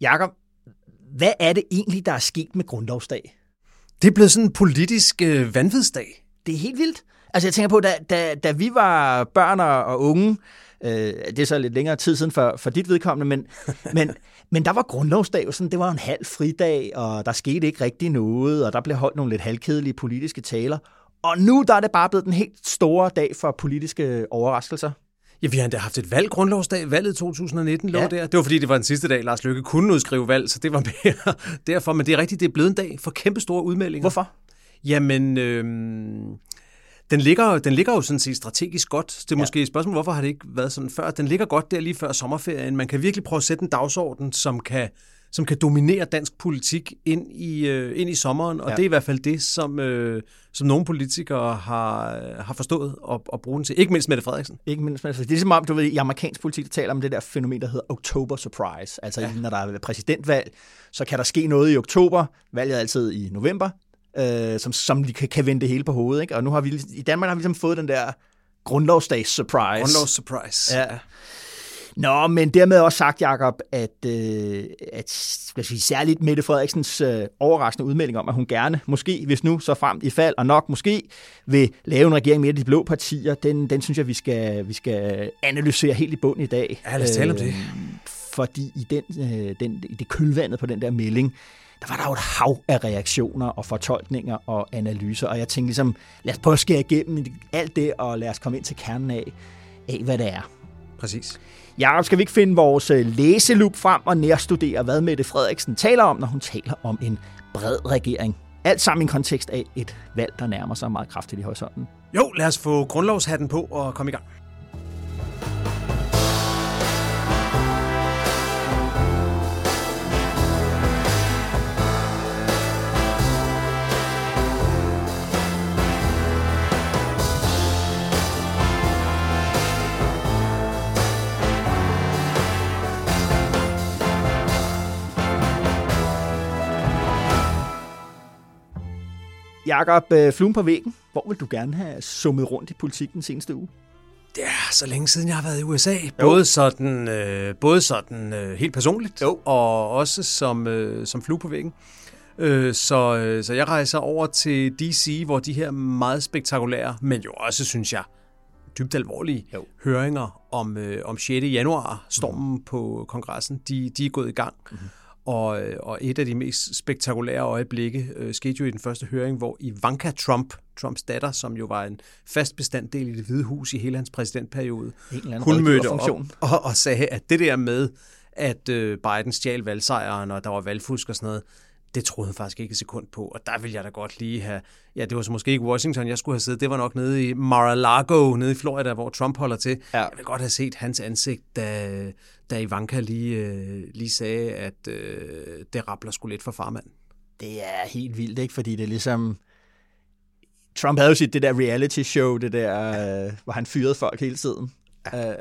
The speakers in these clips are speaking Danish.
Jakob, hvad er det egentlig, der er sket med grundlovsdag? Det er blevet sådan en politisk øh, vanvidsdag. Det er helt vildt. Altså jeg tænker på, da, da, da vi var børn og unge, øh, det er så lidt længere tid siden for, for dit vedkommende, men, men, men der var grundlovsdag jo sådan, det var en halv fridag, og der skete ikke rigtig noget, og der blev holdt nogle lidt halvkedelige politiske taler. Og nu der er det bare blevet den helt store dag for politiske overraskelser. Ja, vi har endda haft et valg, grundlovsdag. Valget 2019 lå ja. der. Det var fordi, det var den sidste dag, Lars Løkke kunne udskrive valg, så det var mere derfor. Men det er rigtigt, det er blevet en dag for kæmpe store udmeldinger. Hvorfor? Jamen, øh, den, ligger, den ligger jo sådan set strategisk godt. Det er ja. måske et spørgsmål, hvorfor har det ikke været sådan før? Den ligger godt der lige før sommerferien. Man kan virkelig prøve at sætte en dagsorden, som kan som kan dominere dansk politik ind i, øh, ind i sommeren, og ja. det er i hvert fald det, som, øh, som nogle politikere har, har forstået at, at bruge den til. Ikke mindst Mette Frederiksen. Ikke mindst Mette Frederiksen. Det er som om, du ved, i amerikansk politik, der taler om det der fænomen, der hedder October Surprise. Altså, ja. når der er præsidentvalg, så kan der ske noget i oktober. Valget er altid i november, øh, som, som kan, kan vende det hele på hovedet. Ikke? Og nu har vi, i Danmark har vi ligesom fået den der grundlovsdags surprise. Grundlovs surprise. Ja. Nå, men dermed også sagt, Jacob, at, øh, at skal sige, særligt Mette Frederiksens øh, overraskende udmelding om, at hun gerne, måske, hvis nu så frem i fald, og nok måske, vil lave en regering med de blå partier, den, den synes jeg, vi skal, vi skal analysere helt i bund i dag. Ja, lad os tale om det. Øh, fordi i, den, øh, den, i det kølvandet på den der melding, der var der jo et hav af reaktioner og fortolkninger og analyser, og jeg tænkte ligesom, lad os prøve at skære igennem alt det, og lad os komme ind til kernen af, af hvad det er. Præcis. Jakob, skal vi ikke finde vores øh, læselup frem og nærstudere, hvad Mette Frederiksen taler om, når hun taler om en bred regering? Alt sammen i kontekst af et valg, der nærmer sig meget kraftigt i horisonten. Jo, lad os få grundlovshatten på og komme i gang. Jakob, øh, fluen på væggen. Hvor vil du gerne have summet rundt i politik den seneste uge? Det er så længe siden, jeg har været i USA. Både sådan, øh, både sådan øh, helt personligt, jo. og også som, øh, som flue på væggen. Øh, så, øh, så jeg rejser over til DC, hvor de her meget spektakulære, men jo også, synes jeg, dybt alvorlige jo. høringer om, øh, om 6. januar, stormen mm. på kongressen, de, de er gået i gang. Mm. Og, og et af de mest spektakulære øjeblikke øh, skete jo i den første høring, hvor Ivanka Trump, Trumps datter, som jo var en fast bestanddel i det hvide hus i hele hans præsidentperiode, hun mødte op og, og sagde, at det der med, at øh, Biden stjal valgsejren, og der var valgfusk og sådan noget, det troede jeg faktisk ikke et sekund på, og der ville jeg da godt lige have, ja, det var så måske ikke Washington, jeg skulle have siddet, det var nok nede i Mar-a-Lago, nede i Florida, hvor Trump holder til. Ja. Jeg vil godt have set hans ansigt, da, da Ivanka lige, øh, lige sagde, at øh, det rappler sgu lidt for farmand. Det er helt vildt, ikke? Fordi det er ligesom... Trump havde jo sit det der reality show, det der, øh, hvor han fyrede folk hele tiden. Ja. Øh,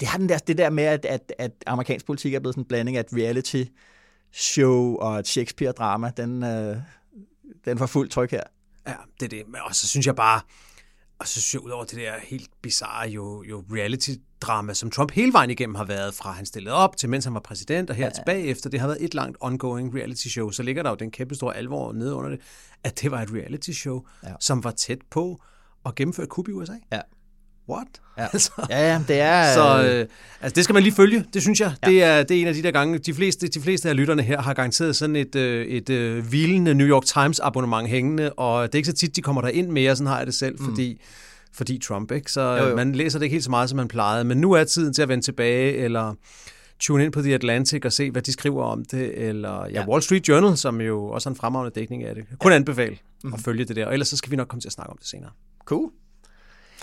det har den der, det der med, at, at, at amerikansk politik er blevet sådan en blanding af reality show og et Shakespeare-drama, den, øh, den får fuld tryk her. Ja, det er det. Men også synes jeg bare, og så synes jeg ud over det der helt bizarre jo, jo reality-drama, som Trump hele vejen igennem har været fra han stillede op til mens han var præsident, og her ja. tilbage efter, det har været et langt ongoing reality-show, så ligger der jo den kæmpe store alvor nede under det, at det var et reality-show, ja. som var tæt på at gennemføre kub i USA. Ja what? Ja, altså, ja, ja det er... Så øh, altså, det skal man lige følge, det synes jeg. Ja. Det, er, det er en af de der gange, de fleste, de fleste af lytterne her har garanteret sådan et, øh, et øh, hvilende New York Times abonnement hængende, og det er ikke så tit, de kommer der ind mere, sådan har jeg det selv, mm. fordi fordi Trump, ikke? Så jo, jo. man læser det ikke helt så meget, som man plejede. Men nu er tiden til at vende tilbage, eller tune ind på The Atlantic og se, hvad de skriver om det, eller ja, ja. Wall Street Journal, som jo også er en fremragende dækning af det. Kun ja. anbefale mm. at følge det der, og ellers så skal vi nok komme til at snakke om det senere. Cool.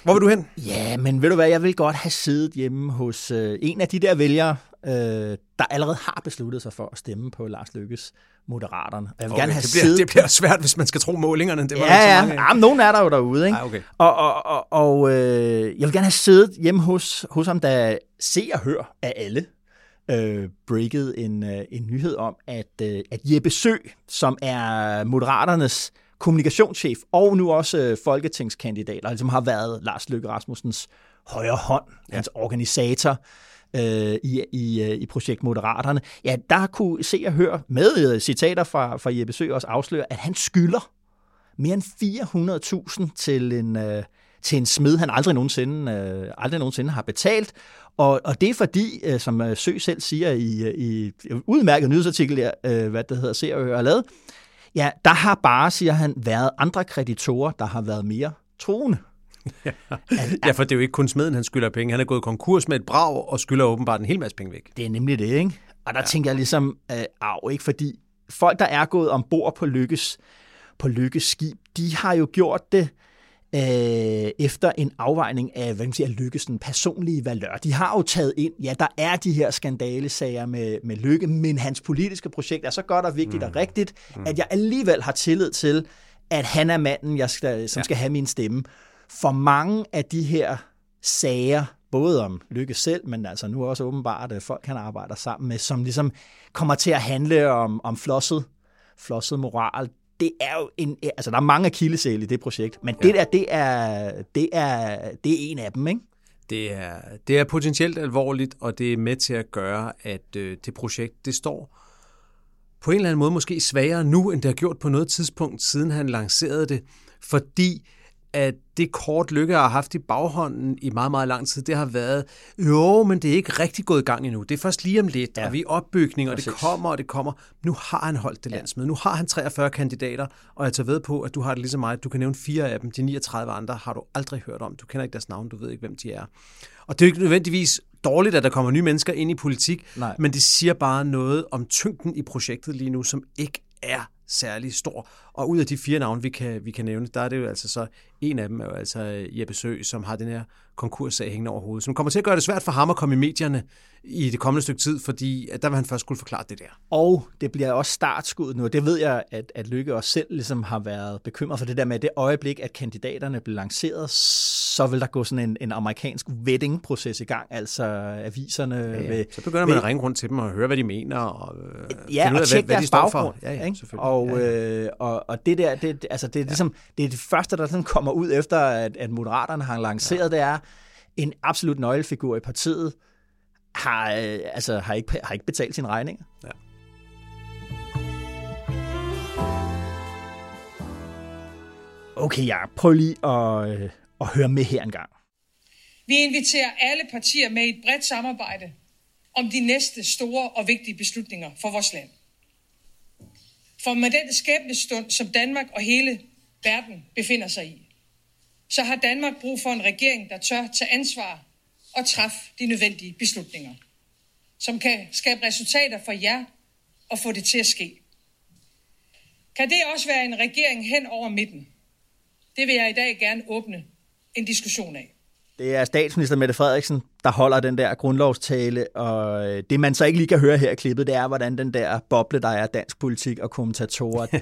Hvor vil du hen? Ja, men ved du hvad, jeg vil godt have siddet hjemme hos øh, en af de der vælgere, øh, der allerede har besluttet sig for at stemme på Lars Lykkes Moderaterne. Jeg vil okay, gerne have det, bliver, siddet... det bliver svært, hvis man skal tro målingerne. Det var ja, ja, ja. Jamen, nogen er der jo derude. Ikke? Ah, okay. Og, og, og, og øh, jeg vil gerne have siddet hjemme hos, hos ham, der se og hør af alle øh, breaket en, øh, en nyhed om, at, øh, at Jeppe Sø, som er Moderaternes kommunikationschef og nu også øh, folketingskandidat, og som har været Lars Løkke Rasmussens højre hånd, ja. hans organisator, øh, i, i, øh, i projekt Moderaterne, ja, der kunne se og høre med øh, citater fra, fra Jeppe Sø også afsløre, at han skylder mere end 400.000 til en, øh, til en smed, han aldrig nogensinde, øh, aldrig nogensinde har betalt. Og, og det er fordi, øh, som Sø selv siger i, i udmærket nyhedsartikel, øh, hvad det hedder, ser og hører lavet, ja, der har bare, siger han, været andre kreditorer, der har været mere troende. ja, for det er jo ikke kun smeden, han skylder penge. Han er gået konkurs med et brag og skylder åbenbart en hel masse penge væk. Det er nemlig det, ikke? Og der ja. tænker jeg ligesom, øh, af, ikke? Fordi folk, der er gået ombord på Lykkes, på Lykkes skib, de har jo gjort det øh, efter en afvejning af, hvad man siger, Lykkes den personlige valør. De har jo taget ind, ja, der er de her skandalesager med, med Lykke, men hans politiske projekt er så godt og vigtigt mm. og rigtigt, mm. at jeg alligevel har tillid til, at han er manden, jeg skal, som ja. skal have min stemme for mange af de her sager, både om Lykke selv, men altså nu også åbenbart at folk, han arbejder sammen med, som ligesom kommer til at handle om, om flosset, flosset moral, det er jo en, altså der er mange kildesæl i det projekt, men ja. det der, det er, det er, det er en af dem, ikke? Det er, det er potentielt alvorligt, og det er med til at gøre, at øh, det projekt, det står på en eller anden måde måske svagere nu, end det har gjort på noget tidspunkt, siden han lancerede det, fordi at det kort Lykke har haft i baghånden i meget, meget lang tid, det har været, jo, men det er ikke rigtig gået i gang endnu. Det er først lige om lidt, ja. og vi er opbygning, og Præcis. det kommer, og det kommer. Nu har han holdt det ja. landsmøde. Nu har han 43 kandidater, og jeg tager ved på, at du har det ligesom mig. Du kan nævne fire af dem. De 39 andre har du aldrig hørt om. Du kender ikke deres navn, du ved ikke, hvem de er. Og det er ikke nødvendigvis dårligt, at der kommer nye mennesker ind i politik, Nej. men det siger bare noget om tyngden i projektet lige nu, som ikke er særlig stor. Og ud af de fire navne, vi kan, vi kan nævne, der er det jo altså så, en af dem er jo altså Jeppe Sø, som har den her konkurssag hængende over hovedet, som kommer til at gøre det svært for ham at komme i medierne i det kommende stykke tid, fordi at der vil han først skulle forklare det der. Og det bliver også startskud nu, det ved jeg, at, at Lykke også selv ligesom har været bekymret for det der med, det øjeblik, at kandidaterne bliver lanceret, så vil der gå sådan en, en amerikansk vetting-proces i gang, altså aviserne. Ja, ja. Ved, så begynder man ved, at ringe rundt til dem og høre, hvad de mener, og øh, ja, og tjekke deres hvad de baggrund. For. Ja, ja, ikke? Og, ja, ja. Øh, og, og det der, det, altså det er, ligesom, det er det første, der sådan kommer ud efter, at, at Moderaterne har lanceret, ja. det er en absolut nøglefigur i partiet, har, øh, altså, har, ikke, har ikke betalt sine regninger. Ja. Okay, ja, prøv lige at, øh, at høre med her en gang. Vi inviterer alle partier med i et bredt samarbejde om de næste store og vigtige beslutninger for vores land. For med den skæbnestund, som Danmark og hele verden befinder sig i, så har Danmark brug for en regering, der tør tage ansvar og træffe de nødvendige beslutninger, som kan skabe resultater for jer og få det til at ske. Kan det også være en regering hen over midten? Det vil jeg i dag gerne åbne en diskussion af. Det er statsminister Mette Frederiksen, der holder den der grundlovstale, og øh, det man så ikke lige kan høre her i klippet, det er, hvordan den der boble, der er dansk politik og kommentatorer,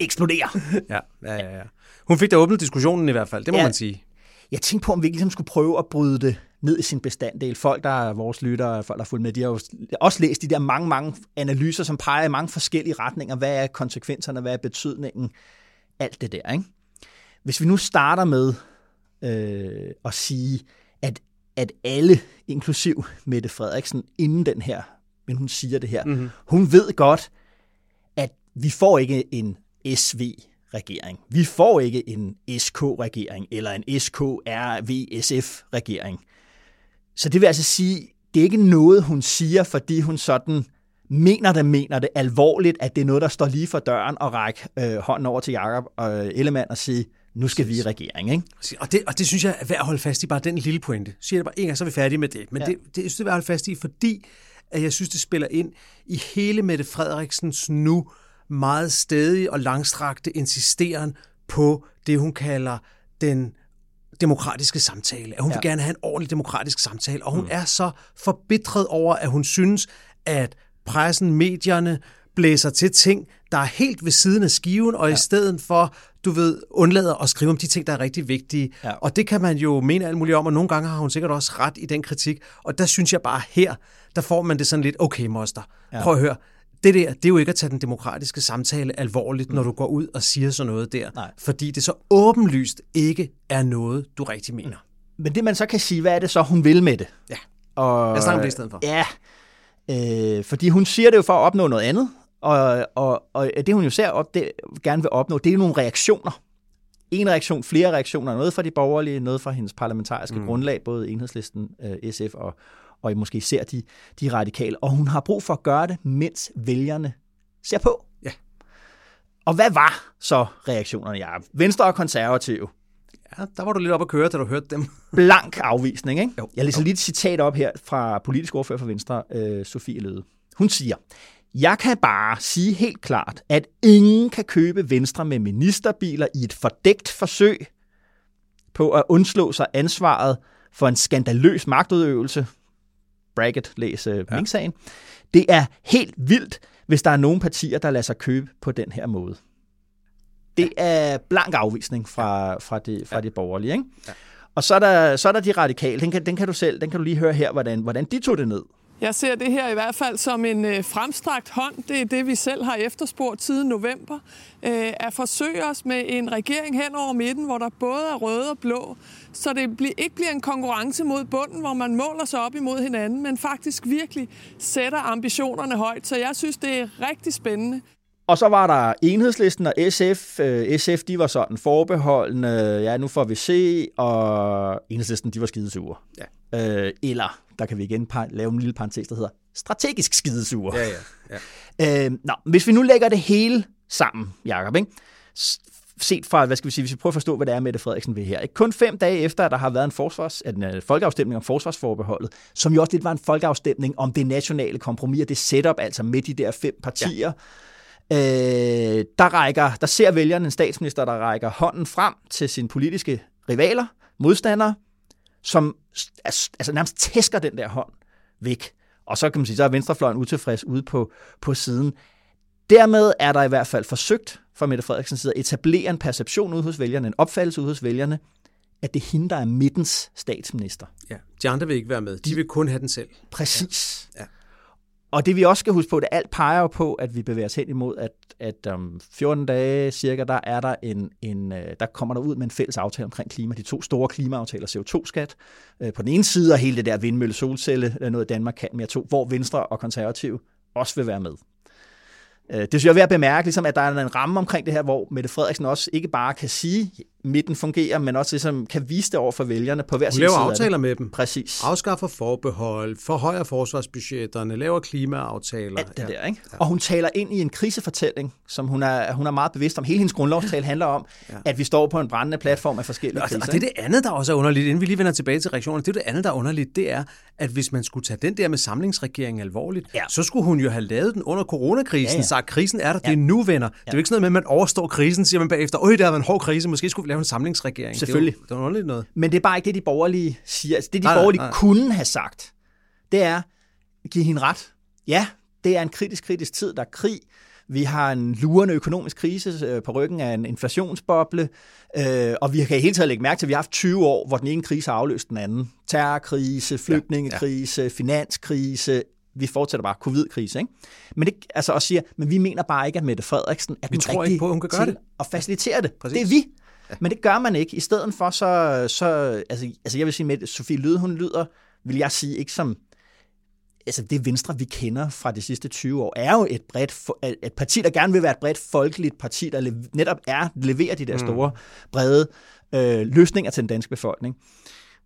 eksploderer. Ja, ja, ja, ja. Hun fik da åbnet diskussionen i hvert fald, det må ja, man sige. Jeg tænkte på, om vi ligesom skulle prøve at bryde det ned i sin bestanddel. Folk, der er vores lyttere, folk, der har fulgt med, de har jo også læst de der mange, mange analyser, som peger i mange forskellige retninger. Hvad er konsekvenserne? Hvad er betydningen? Alt det der, ikke? Hvis vi nu starter med øh, at sige, at, at alle, inklusiv Mette Frederiksen, inden den her, men hun siger det her, mm-hmm. hun ved godt, at vi får ikke en SV-regering. Vi får ikke en SK-regering eller en SKRVSF-regering. Så det vil altså sige, det er ikke noget, hun siger, fordi hun sådan mener det, mener det alvorligt, at det er noget, der står lige for døren og række øh, hånden over til Jakob og Ellemann og sige, nu skal vi i regering. Ikke? Og, det, og det synes jeg er værd at holde fast i, bare den lille pointe. Så siger jeg bare en gang, så er vi færdige med det. Men ja. det, det, jeg synes, det er værd at holde fast i, fordi at jeg synes, det spiller ind i hele Mette Frederiksens nu meget stedige og langstrakte insisteren på det, hun kalder den demokratiske samtale, at hun ja. vil gerne have en ordentlig demokratisk samtale, og hun mm. er så forbitret over, at hun synes, at pressen, medierne blæser til ting, der er helt ved siden af skiven, og ja. i stedet for, du ved, undlader at skrive om de ting, der er rigtig vigtige. Ja. Og det kan man jo mene alt muligt om, og nogle gange har hun sikkert også ret i den kritik. Og der synes jeg bare her, der får man det sådan lidt, okay moster, ja. prøv at høre, det der, det er jo ikke at tage den demokratiske samtale alvorligt, mm. når du går ud og siger sådan noget der. Nej. Fordi det så åbenlyst ikke er noget, du rigtig mener. Men det man så kan sige, hvad er det så, hun vil med det? Ja, og, jeg snakker om det i stedet for. Ja, øh, fordi hun siger det jo for at opnå noget andet, og, og, og det hun jo ser op, det, gerne vil opnå, det er nogle reaktioner. En reaktion, flere reaktioner, noget fra de borgerlige, noget fra hendes parlamentariske mm. grundlag, både enhedslisten, øh, SF og, og måske ser de, de radikale. Og hun har brug for at gøre det, mens vælgerne ser på. Ja. Og hvad var så reaktionerne? Ja, Venstre og konservative. Ja, der var du lidt op at køre, da du hørte dem. Blank afvisning, ikke? Jo. Jeg læser jo. lige et citat op her fra politisk ordfører for Venstre, øh, Sofie Løde. Hun siger, jeg kan bare sige helt klart, at ingen kan købe Venstre med ministerbiler i et fordækt forsøg på at undslå sig ansvaret for en skandaløs magtudøvelse, bracket, læs uh, ja. sagen Det er helt vildt, hvis der er nogle partier, der lader sig købe på den her måde. Det er blank afvisning fra, fra, det, fra ja. det borgerlige. Ikke? Ja. Og så er, der, så er der de radikale. Den kan, den kan du selv, den kan du lige høre her, hvordan, hvordan de tog det ned. Jeg ser det her i hvert fald som en øh, fremstrakt hånd. Det er det, vi selv har efterspurgt siden november. Øh, at forsøge os med en regering hen over midten, hvor der både er røde og blå, så det ikke bliver en konkurrence mod bunden, hvor man måler sig op imod hinanden, men faktisk virkelig sætter ambitionerne højt. Så jeg synes, det er rigtig spændende. Og så var der enhedslisten og SF. Øh, SF, de var sådan forbeholdende, ja, nu får vi se, og enhedslisten, de var skidesure. Ja. Øh, eller, der kan vi igen lave en lille parentes, der hedder strategisk skidesure. Ja, ja. ja. Øh, nå, hvis vi nu lægger det hele sammen, Jacob, ikke? set fra, hvad skal vi sige, hvis vi prøver at forstå, hvad det er, Mette Frederiksen vil her. Ikke? Kun fem dage efter, at der har været en, forsvars, en øh, folkeafstemning om forsvarsforbeholdet, som jo også lidt var en folkeafstemning om det nationale kompromis, og det setup, altså med de der fem partier, ja. Øh, der, rækker, der ser vælgerne en statsminister, der rækker hånden frem til sine politiske rivaler, modstandere, som altså nærmest tæsker den der hånd væk. Og så kan man sige, så er venstrefløjen utilfreds ude på, på siden. Dermed er der i hvert fald forsøgt fra Mette Frederiksens side at etablere en perception ude hos vælgerne, en opfattelse ude hos vælgerne, at det er hende, der er midtens statsminister. Ja, de andre vil ikke være med. De vil kun have den selv. Præcis. Ja. Ja. Og det vi også skal huske på, det alt peger jo på, at vi bevæger os hen imod, at, at um, om 14 dage cirka, der er der en, en, øh, der kommer der ud med en fælles aftale omkring klima. De to store klimaaftaler, CO2-skat øh, på den ene side, og hele det der vindmølle solcelle, øh, noget Danmark kan mere to, hvor Venstre og Konservative også vil være med. Det synes jeg er værd at bemærke, ligesom, at der er en ramme omkring det her, hvor Mette Frederiksen også ikke bare kan sige, midten fungerer, men også ligesom kan vise det over for vælgerne på hver sin side. Laver aftaler med dem. Præcis. Afskaffer forbehold, forhøjer forsvarsbudgetterne, laver klimaaftaler. Alt det ja. der, ikke? Ja. Og hun taler ind i en krisefortælling, som hun er, hun er meget bevidst om. Hele hendes grundlovstale handler om, ja. at vi står på en brændende platform af forskellige og, kriser. Og det er det andet, der også er underligt, inden vi lige vender tilbage til reaktionerne, det er det andet, der er underligt, det er, at hvis man skulle tage den der med samlingsregeringen alvorligt, ja. så skulle hun jo have lavet den under coronakrisen, ja, ja. sagt, krisen er der, ja. det er nu, venner. Ja. Det er jo ikke sådan noget med, at man overstår krisen, siger man bagefter, øj, der været en hård krise, måske skulle vi lave en samlingsregering regering. Selvfølgelig. Det er, jo, det noget. Men det er bare ikke det, de borgerlige siger. Altså, det, de nej, borgerlige nej, kunne have sagt, det er, give hende ret. Ja, det er en kritisk, kritisk tid. Der er krig. Vi har en lurende økonomisk krise øh, på ryggen af en inflationsboble, øh, og vi kan i hele taget lægge mærke til, at vi har haft 20 år, hvor den ene krise har afløst den anden. Terrorkrise, flygtningekrise, ja, ja. finanskrise, vi fortsætter bare covid-krise, ikke? Men det, altså også siger, men vi mener bare ikke, at Mette Frederiksen er vi den tror ikke på, at hun kan gøre det. at facilitere det. Præcis. Det er vi. Men det gør man ikke. I stedet for, så, så altså, altså jeg vil sige, med Sofie Lyde, hun lyder, vil jeg sige, ikke som, altså det Venstre, vi kender fra de sidste 20 år, er jo et, bredt, et parti, der gerne vil være et bredt folkeligt parti, der netop er, leverer de der mm. store, brede øh, løsninger til den danske befolkning.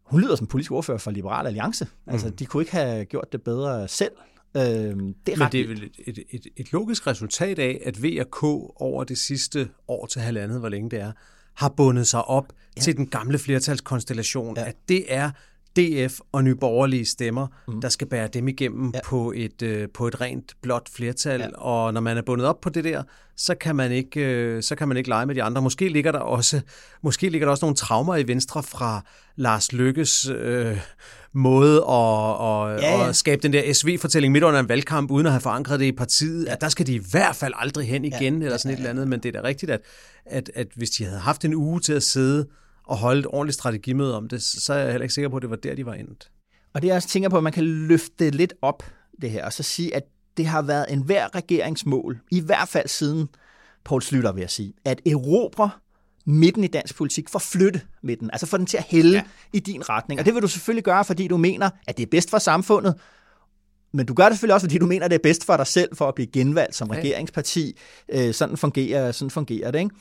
Hun lyder som politisk ordfører for Liberal Alliance. Altså, mm. de kunne ikke have gjort det bedre selv. Øh, det er Men det er vel et, et, et logisk resultat af, at V og K over det sidste år til halvandet, hvor længe det er, har bundet sig op ja. til den gamle flertalskonstellation, ja. at det er DF og Nye Borgerlige stemmer, mm. der skal bære dem igennem ja. på, et, øh, på et rent blåt flertal. Ja. Og når man er bundet op på det der, så kan man ikke, øh, så kan man ikke lege med de andre. Måske ligger der også, måske ligger der også nogle traumer i Venstre fra Lars Lykkes øh, måde at, at, ja, ja. at skabe den der SV-fortælling midt under en valgkamp, uden at have forankret det i partiet, ja. at der skal de i hvert fald aldrig hen igen, ja. eller sådan ja, ja, ja. et eller andet. Men det er da rigtigt, at, at, at hvis de havde haft en uge til at sidde og holde et ordentligt strategimøde om det, så er jeg heller ikke sikker på, at det var der, de var endt. Og det jeg også tænker på, at man kan løfte det lidt op, det her, og så sige, at det har været en hver regeringsmål, i hvert fald siden Poul Slytter, vil jeg sige, at erobre midten i dansk politik, forflytte midten, altså få den til at hælde ja. i din retning. Og det vil du selvfølgelig gøre, fordi du mener, at det er bedst for samfundet, men du gør det selvfølgelig også, fordi du mener, at det er bedst for dig selv for at blive genvalgt som regeringsparti. Øh, sådan fungerer, sådan fungerer det. Ikke?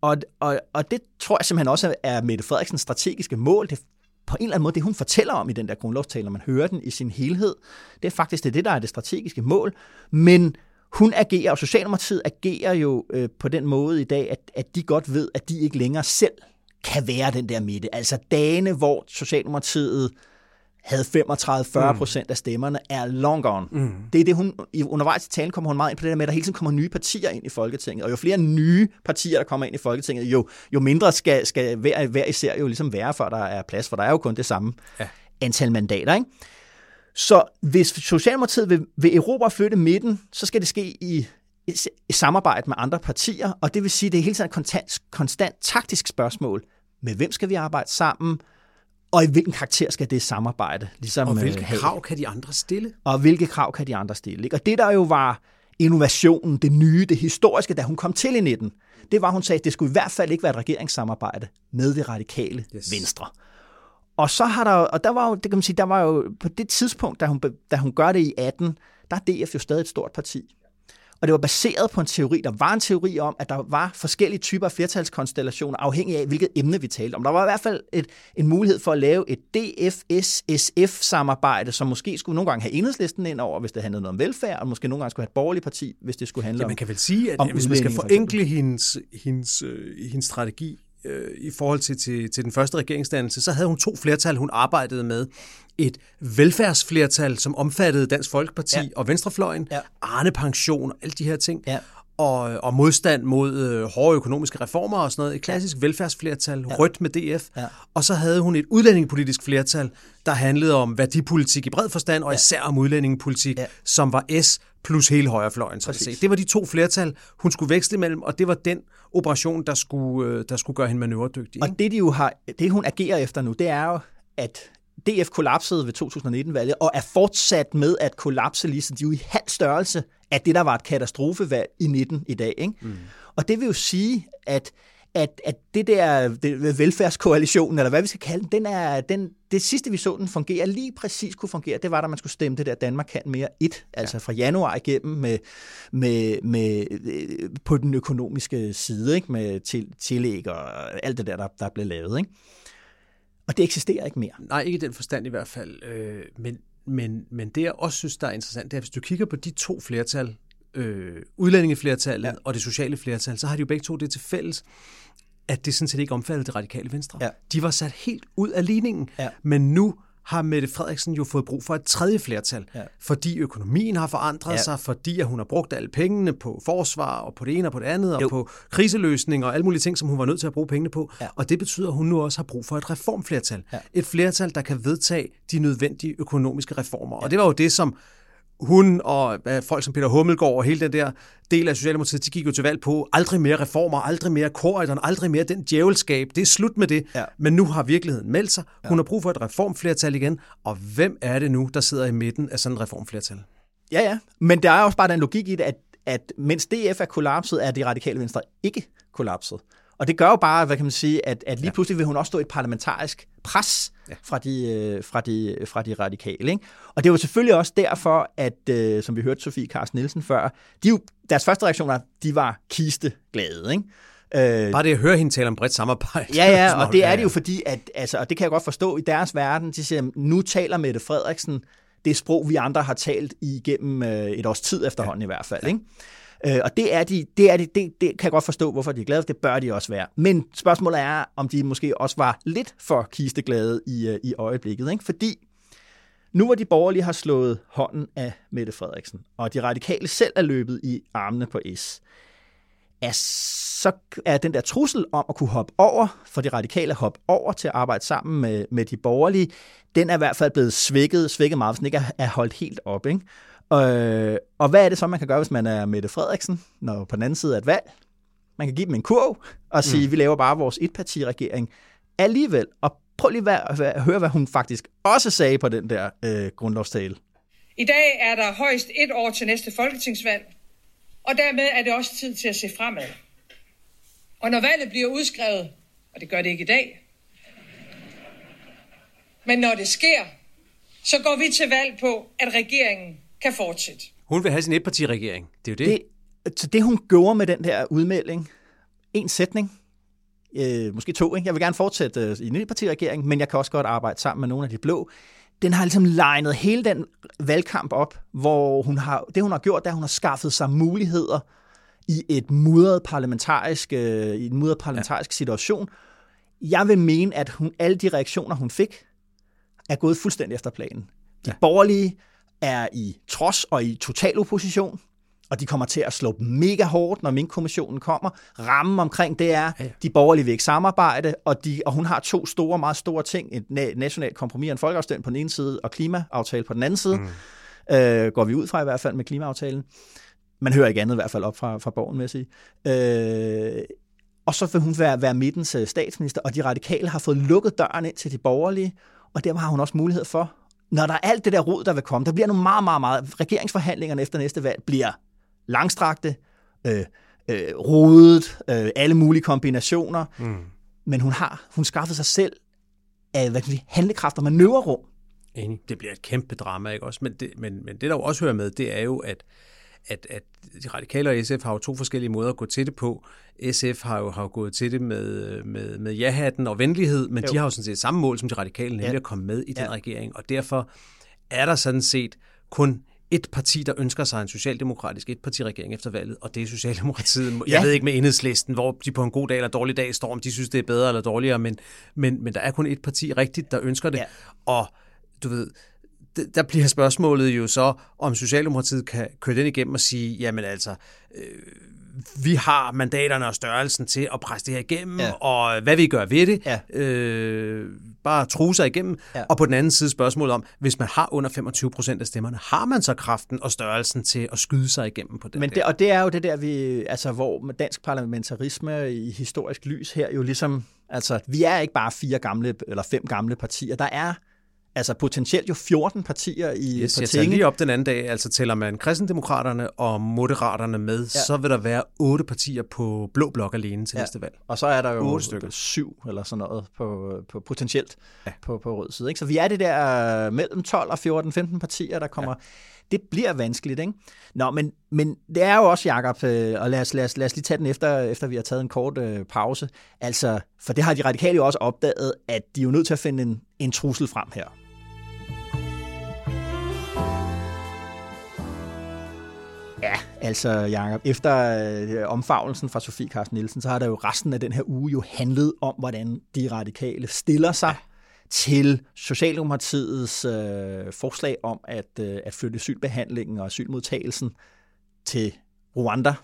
Og, og, og det tror jeg simpelthen også er Mette Frederiksens strategiske mål. Det på en eller anden måde, det hun fortæller om i den der grundlovstale, når man hører den i sin helhed, det er faktisk det, der er det strategiske mål. Men hun agerer, og Socialdemokratiet agerer jo øh, på den måde i dag, at, at de godt ved, at de ikke længere selv kan være den der midte. Altså dagene, hvor Socialdemokratiet havde 35-40 procent mm. af stemmerne, er long gone. Mm. Det er det, hun, undervejs i talen kommer hun meget ind på det der med, at der hele tiden kommer nye partier ind i Folketinget, og jo flere nye partier, der kommer ind i Folketinget, jo, jo mindre skal, skal hver, hver især jo ligesom være, for der er plads, for der er jo kun det samme ja. antal mandater, ikke? Så hvis Socialdemokratiet vil, vil Europa flytte midten, så skal det ske i i samarbejde med andre partier, og det vil sige, at det er hele tiden et konstant, konstant taktisk spørgsmål. Med hvem skal vi arbejde sammen? Og i hvilken karakter skal det samarbejde ligesom Og hvilke have? krav kan de andre stille? Og hvilke krav kan de andre stille? Ikke? Og det der jo var innovationen, det nye, det historiske, da hun kom til i 19, det var, at hun sagde, at det skulle i hvert fald ikke være et regeringssamarbejde med det radikale yes. venstre. Og så har der, og der var jo, det kan man sige, der var jo på det tidspunkt, da hun, da hun gør det i 18, der er DF jo stadig et stort parti. Og det var baseret på en teori. Der var en teori om, at der var forskellige typer af flertalskonstellationer, afhængig af, hvilket emne vi talte om. Der var i hvert fald et, en mulighed for at lave et DFS-SF-samarbejde, som måske skulle nogle gange have enhedslisten ind over, hvis det handlede noget om velfærd, og måske nogle gange skulle have et borgerligt parti, hvis det skulle handle ja, om man kan vel sige, at hvis man skal forenkle hendes, hendes, øh, hendes strategi, øh, i forhold til, til, til den første regeringsdannelse, så havde hun to flertal, hun arbejdede med. Et velfærdsflertal, som omfattede Dansk Folkeparti ja. og Venstrefløjen, ja. Arne Pension og alle de her ting. Ja og, og modstand mod øh, hårde økonomiske reformer og sådan noget. Et klassisk velfærdsflertal, ja. rødt med DF. Ja. Og så havde hun et udlændingepolitisk flertal, der handlede om værdipolitik i bred forstand, og ja. især om udlændingepolitik, ja. som var S plus hele højrefløjen. Så det, det var de to flertal, hun skulle veksle imellem, og det var den operation, der skulle, øh, der skulle gøre hende manøvredygtig. Og det, de jo har, det, hun agerer efter nu, det er jo, at DF kollapsede ved 2019-valget, og er fortsat med at kollapse, ligesom de er jo i halv størrelse af det, der var et katastrofevalg i 19 i dag. Ikke? Mm. Og det vil jo sige, at at, at det der det, velfærdskoalitionen, eller hvad vi skal kalde den, den er, den, det sidste vi så den fungere, lige præcis kunne fungere, det var, da man skulle stemme det der Danmark kan mere et, altså fra januar igennem med, med, med, på den økonomiske side, ikke? med til, tillæg og alt det der, der, der blev lavet. Ikke? Og det eksisterer ikke mere. Nej, ikke i den forstand i hvert fald. Øh, men, men, men det, jeg også synes, der er interessant, det er, at hvis du kigger på de to flertal, øh, udlændingeflertallet ja. og det sociale flertal, så har de jo begge to det til fælles, at det sådan set ikke omfattede det radikale venstre. Ja. De var sat helt ud af ligningen, ja. men nu har Mette Frederiksen jo fået brug for et tredje flertal, ja. fordi økonomien har forandret ja. sig, fordi at hun har brugt alle pengene på forsvar og på det ene og på det andet, jo. og på kriseløsning og alle mulige ting, som hun var nødt til at bruge pengene på. Ja. Og det betyder, at hun nu også har brug for et reformflertal. Ja. Et flertal, der kan vedtage de nødvendige økonomiske reformer. Ja. Og det var jo det, som hun og folk som Peter Hummelgaard og hele den der del af Socialdemokratiet, de gik jo til valg på aldrig mere reformer, aldrig mere korridon, aldrig mere den djævelskab. Det er slut med det. Ja. Men nu har virkeligheden meldt sig. Hun ja. har brug for et reformflertal igen. Og hvem er det nu, der sidder i midten af sådan et reformflertal? Ja, ja. Men der er også bare den logik i det, at, at mens DF er kollapset, er det radikale venstre ikke kollapset. Og det gør jo bare, hvad kan man sige, at, at lige ja. pludselig vil hun også stå i et parlamentarisk pres ja. fra, de, øh, fra, de, fra de radikale. Ikke? Og det var selvfølgelig også derfor, at, øh, som vi hørte Sofie Carsten Nielsen før, de jo, deres første reaktioner, de var kisteglade. Ikke? Øh, Bare det at høre hende tale om bredt samarbejde. Ja, ja, og det er det jo fordi, at, altså, og det kan jeg godt forstå, i deres verden, de siger, nu taler Mette Frederiksen det sprog, vi andre har talt igennem øh, et års tid efterhånden ja. i hvert fald. Ikke? Øh, og det er de, det, er de, det, det kan jeg godt forstå, hvorfor de er glade, det bør de også være. Men spørgsmålet er, om de måske også var lidt for kisteglade i, øh, i øjeblikket. Ikke? Fordi nu hvor de borgerlige har slået hånden af Mette Frederiksen, og de radikale selv er løbet i armene på S, er, så er den der trussel om at kunne hoppe over, for de radikale at hoppe over til at arbejde sammen med, med de borgerlige, den er i hvert fald blevet svækket, svækket meget, hvis den ikke er, er holdt helt op. Ikke? Øh, og hvad er det så, man kan gøre, hvis man er Mette Frederiksen, når på den anden side er et valg? Man kan give dem en kurv og sige, mm. vi laver bare vores etpartiregering alligevel. Og prøv lige at, at høre, hvad hun faktisk også sagde på den der øh, grundlovstale. I dag er der højst et år til næste folketingsvalg, og dermed er det også tid til at se fremad. Og når valget bliver udskrevet, og det gør det ikke i dag, men når det sker, så går vi til valg på, at regeringen kan fortsætte. Hun vil have sin etpartiregering. Det er jo det. det. Så det, hun gjorde med den der udmelding, en sætning, øh, måske to, ikke? jeg vil gerne fortsætte øh, i en etpartiregering, men jeg kan også godt arbejde sammen med nogle af de blå. Den har ligesom legnet hele den valgkamp op, hvor hun har, det hun har gjort, er, at hun har skaffet sig muligheder i et mudret parlamentarisk, øh, i en mudret parlamentarisk ja. situation. Jeg vil mene, at hun, alle de reaktioner, hun fik, er gået fuldstændig efter planen. De ja. borgerlige er i trods og i total opposition, og de kommer til at slå mega hårdt, når Mink-kommissionen kommer. Rammen omkring det er, ja. de borgerlige vil ikke samarbejde, og, de, og hun har to store, meget store ting. Et nationalt kompromis og en folkeafstemning på den ene side, og klimaaftale på den anden side. Mm. Øh, går vi ud fra i hvert fald med klimaaftalen. Man hører ikke andet i hvert fald op fra, fra borgen, vil jeg sige. Øh, og så vil hun være, være midtens øh, statsminister, og de radikale har fået lukket døren ind til de borgerlige, og dermed har hun også mulighed for, når der er alt det der rod, der vil komme, der bliver nogle meget, meget, meget, regeringsforhandlingerne efter næste valg bliver langstrakte, øh, øh, rodet, øh, alle mulige kombinationer, mm. men hun har, hun skaffet sig selv af hvad kan vi, handlekraft og manøvrerum. Enig. Det bliver et kæmpe drama, ikke også? Men det, men, men det, der jo også hører med, det er jo, at at, at de radikale og SF har jo to forskellige måder at gå til det på. SF har jo, har jo gået til det med, med, med ja-hatten og venlighed, men jo. de har jo sådan set samme mål som de radikale, nemlig ja. at komme med i den ja. regering. Og derfor er der sådan set kun et parti, der ønsker sig en socialdemokratisk etpartiregering efter valget, og det er Socialdemokratiet. Ja. Jeg ved ikke med enhedslisten, hvor de på en god dag eller dårlig dag står, om de synes, det er bedre eller dårligere, men, men, men der er kun et parti rigtigt, der ønsker det. Ja. Og du ved, der bliver spørgsmålet jo så, om Socialdemokratiet kan køre den igennem og sige, jamen altså, øh, vi har mandaterne og størrelsen til at presse det her igennem, ja. og hvad vi gør ved det, ja. øh, bare true sig igennem. Ja. Og på den anden side spørgsmålet om, hvis man har under 25 procent af stemmerne, har man så kraften og størrelsen til at skyde sig igennem på det? Men det, og det er jo det der, vi, altså, hvor dansk parlamentarisme i historisk lys her jo ligesom, altså vi er ikke bare fire gamle eller fem gamle partier, der er altså potentielt jo 14 partier i yes, Jeg lige op den anden dag, altså tæller man kristendemokraterne og moderaterne med, ja. så vil der være otte partier på blå blok alene til ja. næste valg. Og så er der jo syv eller sådan noget på, på potentielt ja. på, på rød side. Ikke? Så vi er det der mellem 12 og 14, 15 partier, der kommer... Ja. Det bliver vanskeligt, ikke? Nå, men, men det er jo også, Jacob, øh, og lad os, lad, os, lad os lige tage den efter, efter vi har taget en kort øh, pause. Altså, for det har de radikale jo også opdaget, at de er jo nødt til at finde en, en trussel frem her. Altså Jacob, efter øh, omfavnelsen fra Sofie Carsten Nielsen, så har der jo resten af den her uge jo handlet om, hvordan de radikale stiller sig til Socialdemokratiets øh, forslag om at, øh, at flytte asylbehandlingen og asylmodtagelsen til Rwanda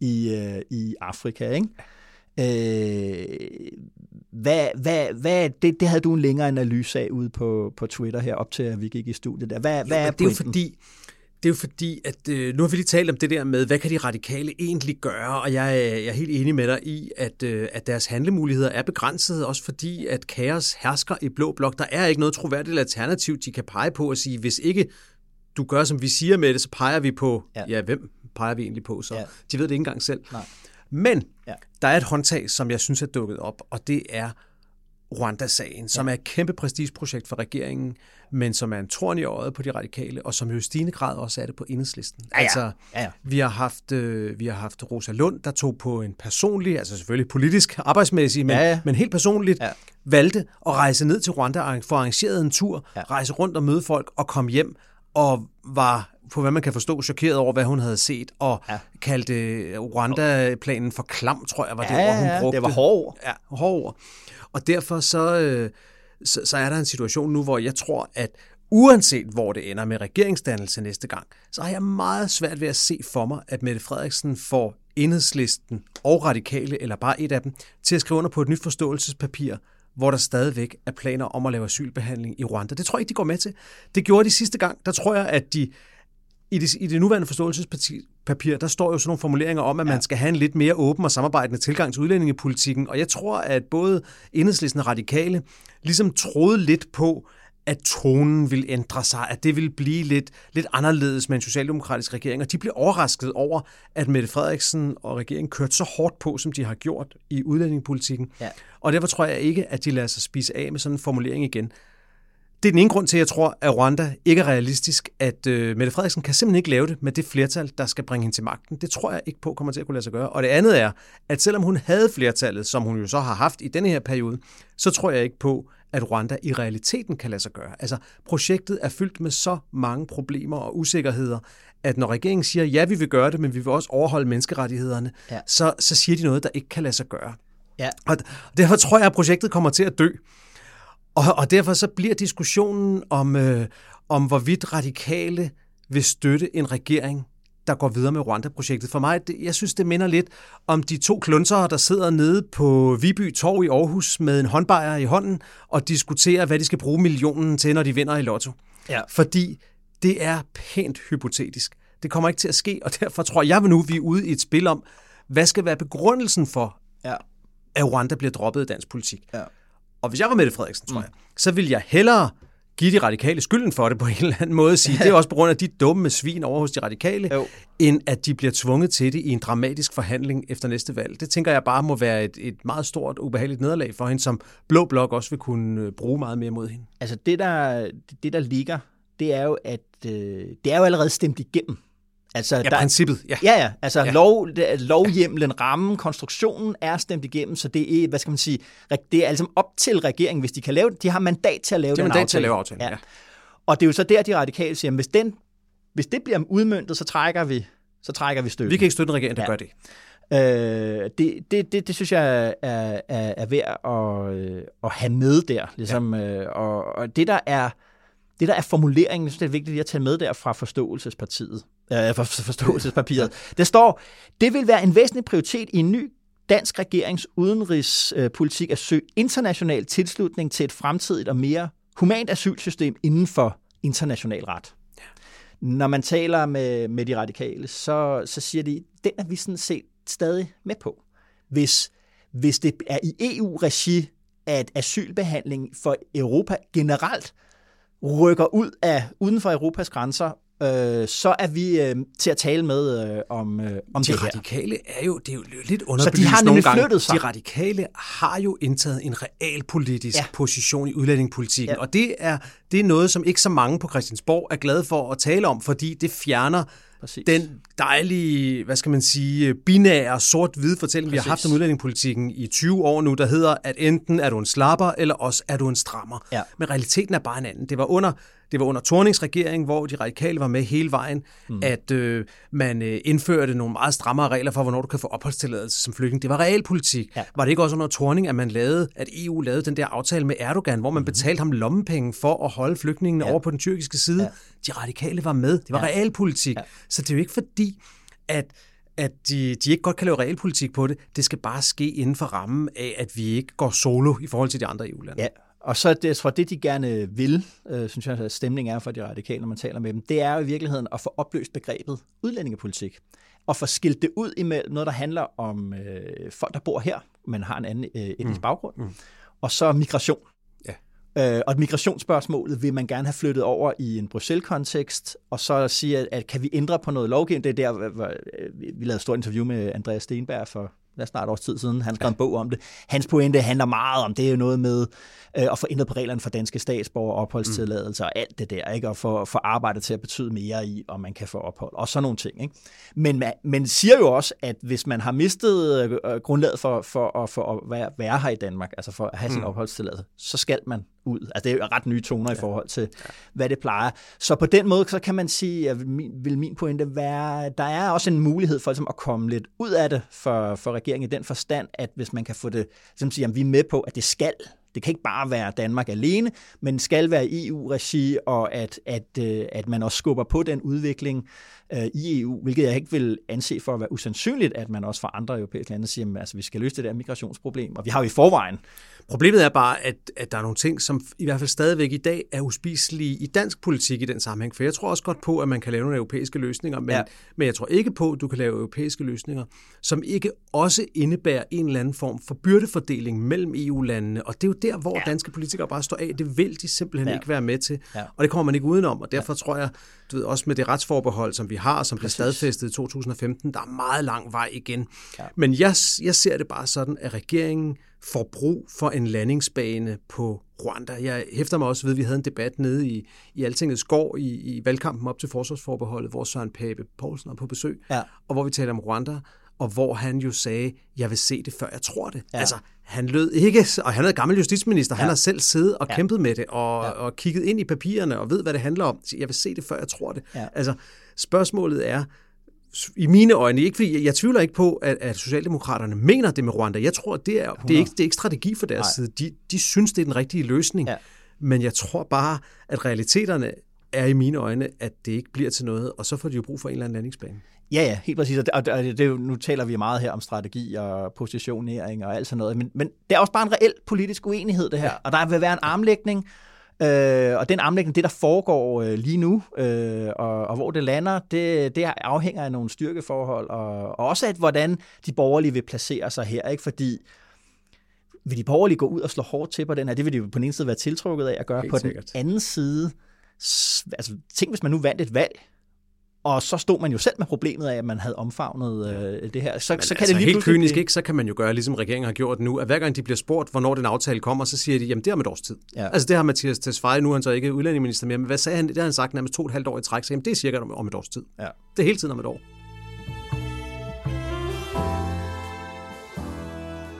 i, øh, i Afrika. Ikke? Øh, hvad, hvad, hvad, det, det havde du en længere analyse af ude på, på Twitter her op til, at vi gik i studiet der. Hvad, jo, hvad er det er jo fordi, det er jo fordi, at øh, nu har vi lige talt om det der med, hvad kan de radikale egentlig gøre, og jeg, jeg er helt enig med dig i, at, øh, at deres handlemuligheder er begrænsede, også fordi, at kaos hersker i blå blok. Der er ikke noget troværdigt alternativ, de kan pege på og sige, hvis ikke du gør, som vi siger med det, så peger vi på, ja, ja hvem peger vi egentlig på? Så ja. de ved det ikke engang selv. Nej. Men ja. der er et håndtag, som jeg synes er dukket op, og det er Rwanda-sagen, som ja. er et kæmpe prestigeprojekt for regeringen, men som er en torn i øjet på de radikale, og som jo i stigende grad også er det på enhedslisten. Ja, ja. Altså, ja, ja. Vi, har haft, øh, vi har haft Rosa Lund, der tog på en personlig, altså selvfølgelig politisk, arbejdsmæssig, men, ja, ja. men helt personligt, ja. valgte at rejse ned til Rwanda, for arrangeret en tur, ja. rejse rundt og møde folk og komme hjem, og var på hvad man kan forstå, chokeret over, hvad hun havde set, og ja. kaldte Rwanda-planen for klam, tror jeg, var det ja, ord, hun brugte. det var hård. Ja, hård. Og derfor så, øh, så, så er der en situation nu, hvor jeg tror, at uanset hvor det ender med regeringsdannelse næste gang, så har jeg meget svært ved at se for mig, at Mette Frederiksen får enhedslisten og radikale, eller bare et af dem, til at skrive under på et nyt forståelsespapir, hvor der stadigvæk er planer om at lave asylbehandling i Rwanda. Det tror jeg ikke, de går med til. Det gjorde de sidste gang. Der tror jeg, at de i det, i det nuværende forståelsespapir, der står jo sådan nogle formuleringer om, at man skal have en lidt mere åben og samarbejdende tilgang til udlændingepolitikken. Og jeg tror, at både enhedslisten og radikale ligesom troede lidt på, at tonen vil ændre sig, at det vil blive lidt, lidt anderledes med en socialdemokratisk regering. Og de blev overrasket over, at Mette Frederiksen og regeringen kørte så hårdt på, som de har gjort i udlændingepolitikken. Ja. Og derfor tror jeg ikke, at de lader sig spise af med sådan en formulering igen. Det er den ene grund til, at jeg tror, at Rwanda ikke er realistisk, at øh, Mette Frederiksen kan simpelthen ikke lave det med det flertal, der skal bringe hende til magten. Det tror jeg ikke på kommer til at kunne lade sig gøre. Og det andet er, at selvom hun havde flertallet, som hun jo så har haft i denne her periode, så tror jeg ikke på, at Rwanda i realiteten kan lade sig gøre. Altså, projektet er fyldt med så mange problemer og usikkerheder, at når regeringen siger, ja, vi vil gøre det, men vi vil også overholde menneskerettighederne, ja. så, så siger de noget, der ikke kan lade sig gøre. Ja. Og derfor tror jeg, at projektet kommer til at dø. Og, og derfor så bliver diskussionen om, øh, om hvorvidt radikale vil støtte en regering, der går videre med Rwanda-projektet. For mig, det, jeg synes, det minder lidt om de to klunsere, der sidder nede på Viby Torv i Aarhus med en håndbejer i hånden og diskuterer, hvad de skal bruge millionen til, når de vinder i lotto. Ja. Fordi det er pænt hypotetisk. Det kommer ikke til at ske, og derfor tror jeg nu, vi er ude i et spil om, hvad skal være begrundelsen for, ja. at Rwanda bliver droppet i dansk politik. Ja. Og hvis jeg var Mette Frederiksen, tror mm. jeg, så vil jeg hellere give de radikale skylden for det på en eller anden måde. Sige, det er også på grund af de dumme svin over hos de radikale, jo. end at de bliver tvunget til det i en dramatisk forhandling efter næste valg. Det tænker jeg bare må være et, et meget stort, ubehageligt nederlag for hende, som Blå Blok også vil kunne øh, bruge meget mere mod hende. Altså det, der, det, der ligger, det er jo, at øh, det er jo allerede stemt igennem. Altså, ja, der, princippet. Ja, ja, ja altså ja. Lov, lovhjemlen, rammen, konstruktionen er stemt igennem, så det er, hvad skal man sige, det er altså op til regeringen, hvis de kan lave De har mandat til at lave de den mandat aftale. til at lave aftalen, ja. ja. Og det er jo så der, de radikale siger, hvis, den, hvis det bliver udmyndtet, så trækker vi, så trækker vi støtten. Vi kan ikke støtte en regering, der ja. gør det. Øh, det, det, det, det synes jeg er, er, er værd at, øh, at have med der. Ligesom, ja. øh, og, og det, der er det, der er formuleringen, jeg synes, det er vigtigt at tage med der fra forståelsespartiet, øh, for, forståelsespapiret. Det står, det vil være en væsentlig prioritet i en ny dansk regerings udenrigspolitik at søge international tilslutning til et fremtidigt og mere humant asylsystem inden for international ret. Når man taler med, med de radikale, så, så siger de, den er vi sådan set stadig med på. Hvis, hvis det er i EU-regi, at asylbehandling for Europa generelt rykker ud af uden for Europas grænser, øh, så er vi øh, til at tale med øh, om, øh, om de det her. radikale er jo, det er jo lidt underbelyst så de har nogle gange. Sig. De radikale har jo indtaget en realpolitisk ja. position i udlændingepolitikken, ja. og det er, det er noget, som ikke så mange på Christiansborg er glade for at tale om, fordi det fjerner Præcis. den dejlige, hvad skal man sige, binære, sort-hvide fortælling, Præcis. vi har haft om udlændingepolitikken i 20 år nu, der hedder, at enten er du en slapper, eller også er du en strammer. Ja. Men realiteten er bare en anden. Det var under det var under Tornings regering, hvor de radikale var med hele vejen, mm. at øh, man øh, indførte nogle meget strammere regler for, hvornår du kan få opholdstilladelse som flygtning. Det var realpolitik. Ja. Var det ikke også under Torning, at man lavede, at EU lavede den der aftale med Erdogan, hvor man mm. betalte ham lommepenge for at holde flygtningene ja. over på den tyrkiske side? Ja. De radikale var med. Det var ja. realpolitik. Ja. Så det er jo ikke fordi, at at de, de ikke godt kan lave realpolitik på det. Det skal bare ske inden for rammen af, at vi ikke går solo i forhold til de andre EU-lande. Ja, og så det, jeg tror, det de gerne vil, øh, synes jeg, at stemningen er for de radikale, når man taler med dem, det er jo i virkeligheden at få opløst begrebet udlændingepolitik. Og få skilt det ud imellem noget, der handler om øh, folk, der bor her, men har en anden øh, etnisk mm. baggrund, mm. og så migration. Ja. Øh, og migrationsspørgsmålet vil man gerne have flyttet over i en Bruxelles-kontekst, og så sige, at, at kan vi ændre på noget lovgivning? Det er der, hvor, vi lavede et stort interview med Andreas Stenberg for er snart års tid siden, han skrev en bog om det. Hans pointe handler meget om, det er noget med øh, at få ændret på reglerne for danske statsborger, opholdstilladelser og alt det der, ikke? og få, få arbejdet til at betyde mere i, om man kan få ophold, og sådan nogle ting. Ikke? Men, men siger jo også, at hvis man har mistet øh, grundlaget for, for, for at være, være her i Danmark, altså for at have sin mm. opholdstilladelse, så skal man ud. Altså det er jo ret nye toner ja. i forhold til, ja. hvad det plejer. Så på den måde, så kan man sige, at vil min pointe være, der er også en mulighed for ligesom, at komme lidt ud af det for, for regeringen i den forstand, at hvis man kan få det, ligesom som siger, at vi er med på, at det skal det kan ikke bare være Danmark alene, men skal være EU-regi, og at, at, øh, at man også skubber på den udvikling øh, i EU, hvilket jeg ikke vil anse for at være usandsynligt, at man også fra andre europæiske lande siger, at altså, vi skal løse det der migrationsproblem, og vi har jo i forvejen Problemet er bare, at, at der er nogle ting, som i hvert fald stadigvæk i dag er uspiselige i dansk politik i den sammenhæng. For jeg tror også godt på, at man kan lave nogle europæiske løsninger, men, ja. men jeg tror ikke på, at du kan lave europæiske løsninger, som ikke også indebærer en eller anden form for byrdefordeling mellem EU-landene. Og det er jo der, hvor ja. danske politikere bare står af. Det vil de simpelthen ja. ikke være med til. Ja. Og det kommer man ikke udenom. Og derfor ja. tror jeg, du ved, også med det retsforbehold, som vi har, som blev stadfæstet i 2015, der er meget lang vej igen. Ja. Men jeg, jeg ser det bare sådan, at regeringen får brug for en landingsbane på Rwanda. Jeg hæfter mig også ved, at vi havde en debat nede i, i Altingets gård i, i valgkampen op til forsvarsforbeholdet, hvor Søren Pape Poulsen var på besøg, ja. og hvor vi talte om Rwanda, og hvor han jo sagde, jeg vil se det, før jeg tror det. Ja. Altså, han lød ikke, og han er gammel justitsminister, ja. han har selv siddet og ja. kæmpet med det, og, ja. og kigget ind i papirerne, og ved, hvad det handler om. Jeg vil se det, før jeg tror det. Ja. Altså, spørgsmålet er, i mine øjne, ikke fordi jeg, jeg tvivler ikke på, at, at Socialdemokraterne mener det med Rwanda. Jeg tror, det er, det er, ikke, det er ikke strategi for deres Nej. side. De, de synes, det er den rigtige løsning. Ja. Men jeg tror bare, at realiteterne er i mine øjne, at det ikke bliver til noget, og så får de jo brug for en eller anden landingsbane. Ja, ja, helt præcis. Og det, og det, det, nu taler vi meget her om strategi og positionering og alt sådan noget, men, men det er også bare en reel politisk uenighed, det her. Ja. Og der vil være en armlægning, Øh, og den armlægning, det der foregår øh, lige nu, øh, og, og hvor det lander, det, det afhænger af nogle styrkeforhold, og, og også af, hvordan de borgerlige vil placere sig her. Ikke? Fordi vil de borgerlige gå ud og slå hårdt til på den her? Det vil de jo på den ene side være tiltrukket af at gøre. Helt på sikkert. den anden side, altså tænk hvis man nu vandt et valg, og så stod man jo selv med problemet af, at man havde omfavnet øh, det her. Så, Men så kan altså, det lige helt kynisk ikke, så kan man jo gøre, ligesom regeringen har gjort nu, at hver gang de bliver spurgt, hvornår den aftale kommer, så siger de, jamen det er om et års tid. Ja. Altså det har Mathias Tesfaye, nu er han så ikke udlændingeminister mere, men hvad sagde han? Det har han sagt nærmest to og et halvt år i træk, så jamen, det er cirka om, om et års tid. Ja. Det er hele tiden om et år.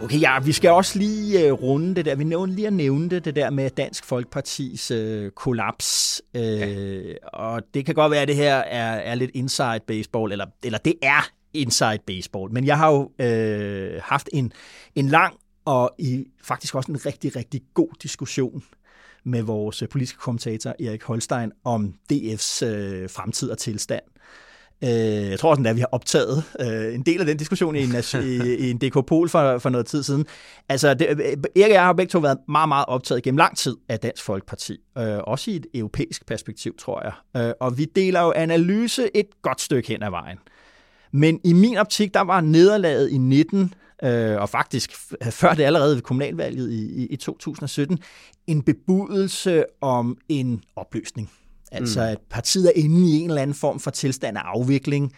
Okay, ja, vi skal også lige uh, runde det der. Vi nævnte lige at nævne det, det der med Dansk Folkepartis uh, kollaps. Uh, ja. Og det kan godt være, at det her er, er lidt inside baseball, eller, eller det er inside baseball. Men jeg har jo uh, haft en, en lang og i, faktisk også en rigtig, rigtig god diskussion med vores politiske kommentator Erik Holstein om DF's uh, fremtid og tilstand. Øh, jeg tror sådan, at vi har optaget øh, en del af den diskussion i en, i, i en DK Pol for, for noget tid siden. Altså, det, Erik og jeg har begge to været meget, meget optaget gennem lang tid af Dansk Folkeparti. Øh, også i et europæisk perspektiv, tror jeg. Øh, og vi deler jo analyse et godt stykke hen ad vejen. Men i min optik, der var nederlaget i 19, øh, og faktisk før det allerede ved kommunalvalget i, i, i 2017, en bebudelse om en opløsning Altså, mm. at partiet er inde i en eller anden form for tilstand af afvikling.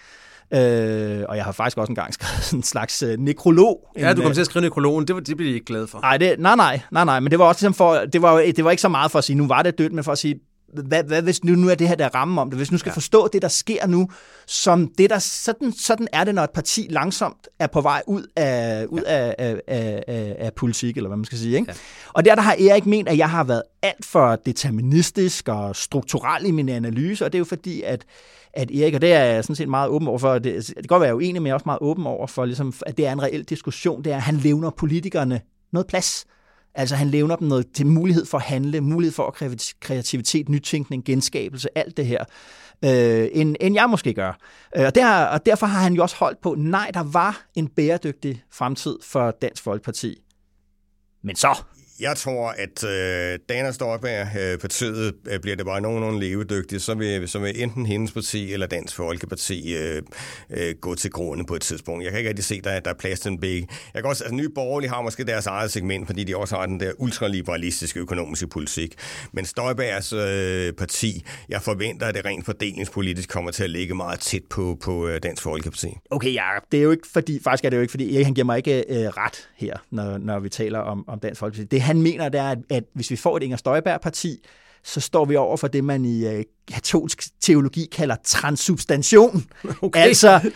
Øh, og jeg har faktisk også engang skrevet sådan en slags øh, nekrolog. Ja, du kom øh, til at skrive nekrologen, det, var, det blev de ikke glade for. Nej, det, nej, nej, nej, nej, men det var også ligesom for, det var, det var ikke så meget for at sige, nu var det dødt, men for at sige, hvad, hvad hvis nu, nu er det her, der ramme om det? Hvis nu skal ja. forstå det, der sker nu, som det, der, sådan, sådan er det, når et parti langsomt er på vej ud af, ud ja. af, af, af, af politik, eller hvad man skal sige. Ikke? Ja. Og der, der har Erik ment, at jeg har været alt for deterministisk og strukturel i min analyse, og det er jo fordi, at at Erik, og det er jeg sådan set meget åben over for, det, det kan godt være uenig, men jeg er også meget åben over for, ligesom, at det er en reel diskussion, det er, at han levner politikerne noget plads. Altså han levner dem noget til mulighed for at handle, mulighed for kreativitet, nytænkning, genskabelse, alt det her, øh, end, end jeg måske gør. Øh, og, der, og derfor har han jo også holdt på, nej, der var en bæredygtig fremtid for Dansk Folkeparti. Men så jeg tror, at øh, Dana Støjberg, øh, partiet, øh, bliver det bare nogenlunde levedygtigt, så vil, så vil enten hendes parti eller Dansk Folkeparti øh, øh, gå til grunde på et tidspunkt. Jeg kan ikke rigtig se, at der, er plads til en begge. Jeg kan også, altså, Nye Borgerlige har måske deres eget segment, fordi de også har den der ultraliberalistiske økonomiske politik. Men Støjbergs øh, parti, jeg forventer, at det rent fordelingspolitisk kommer til at ligge meget tæt på, på øh, Dansk Folkeparti. Okay, ja, det er jo ikke fordi, faktisk er det jo ikke fordi, Erik han giver mig ikke øh, ret her, når, når vi taler om, om Dansk Folkeparti. Det han mener, det er, at, at hvis vi får et Inger Støjberg-parti, så står vi over for det, man i øh, katolsk teologi kalder transsubstantion. Okay. Altså,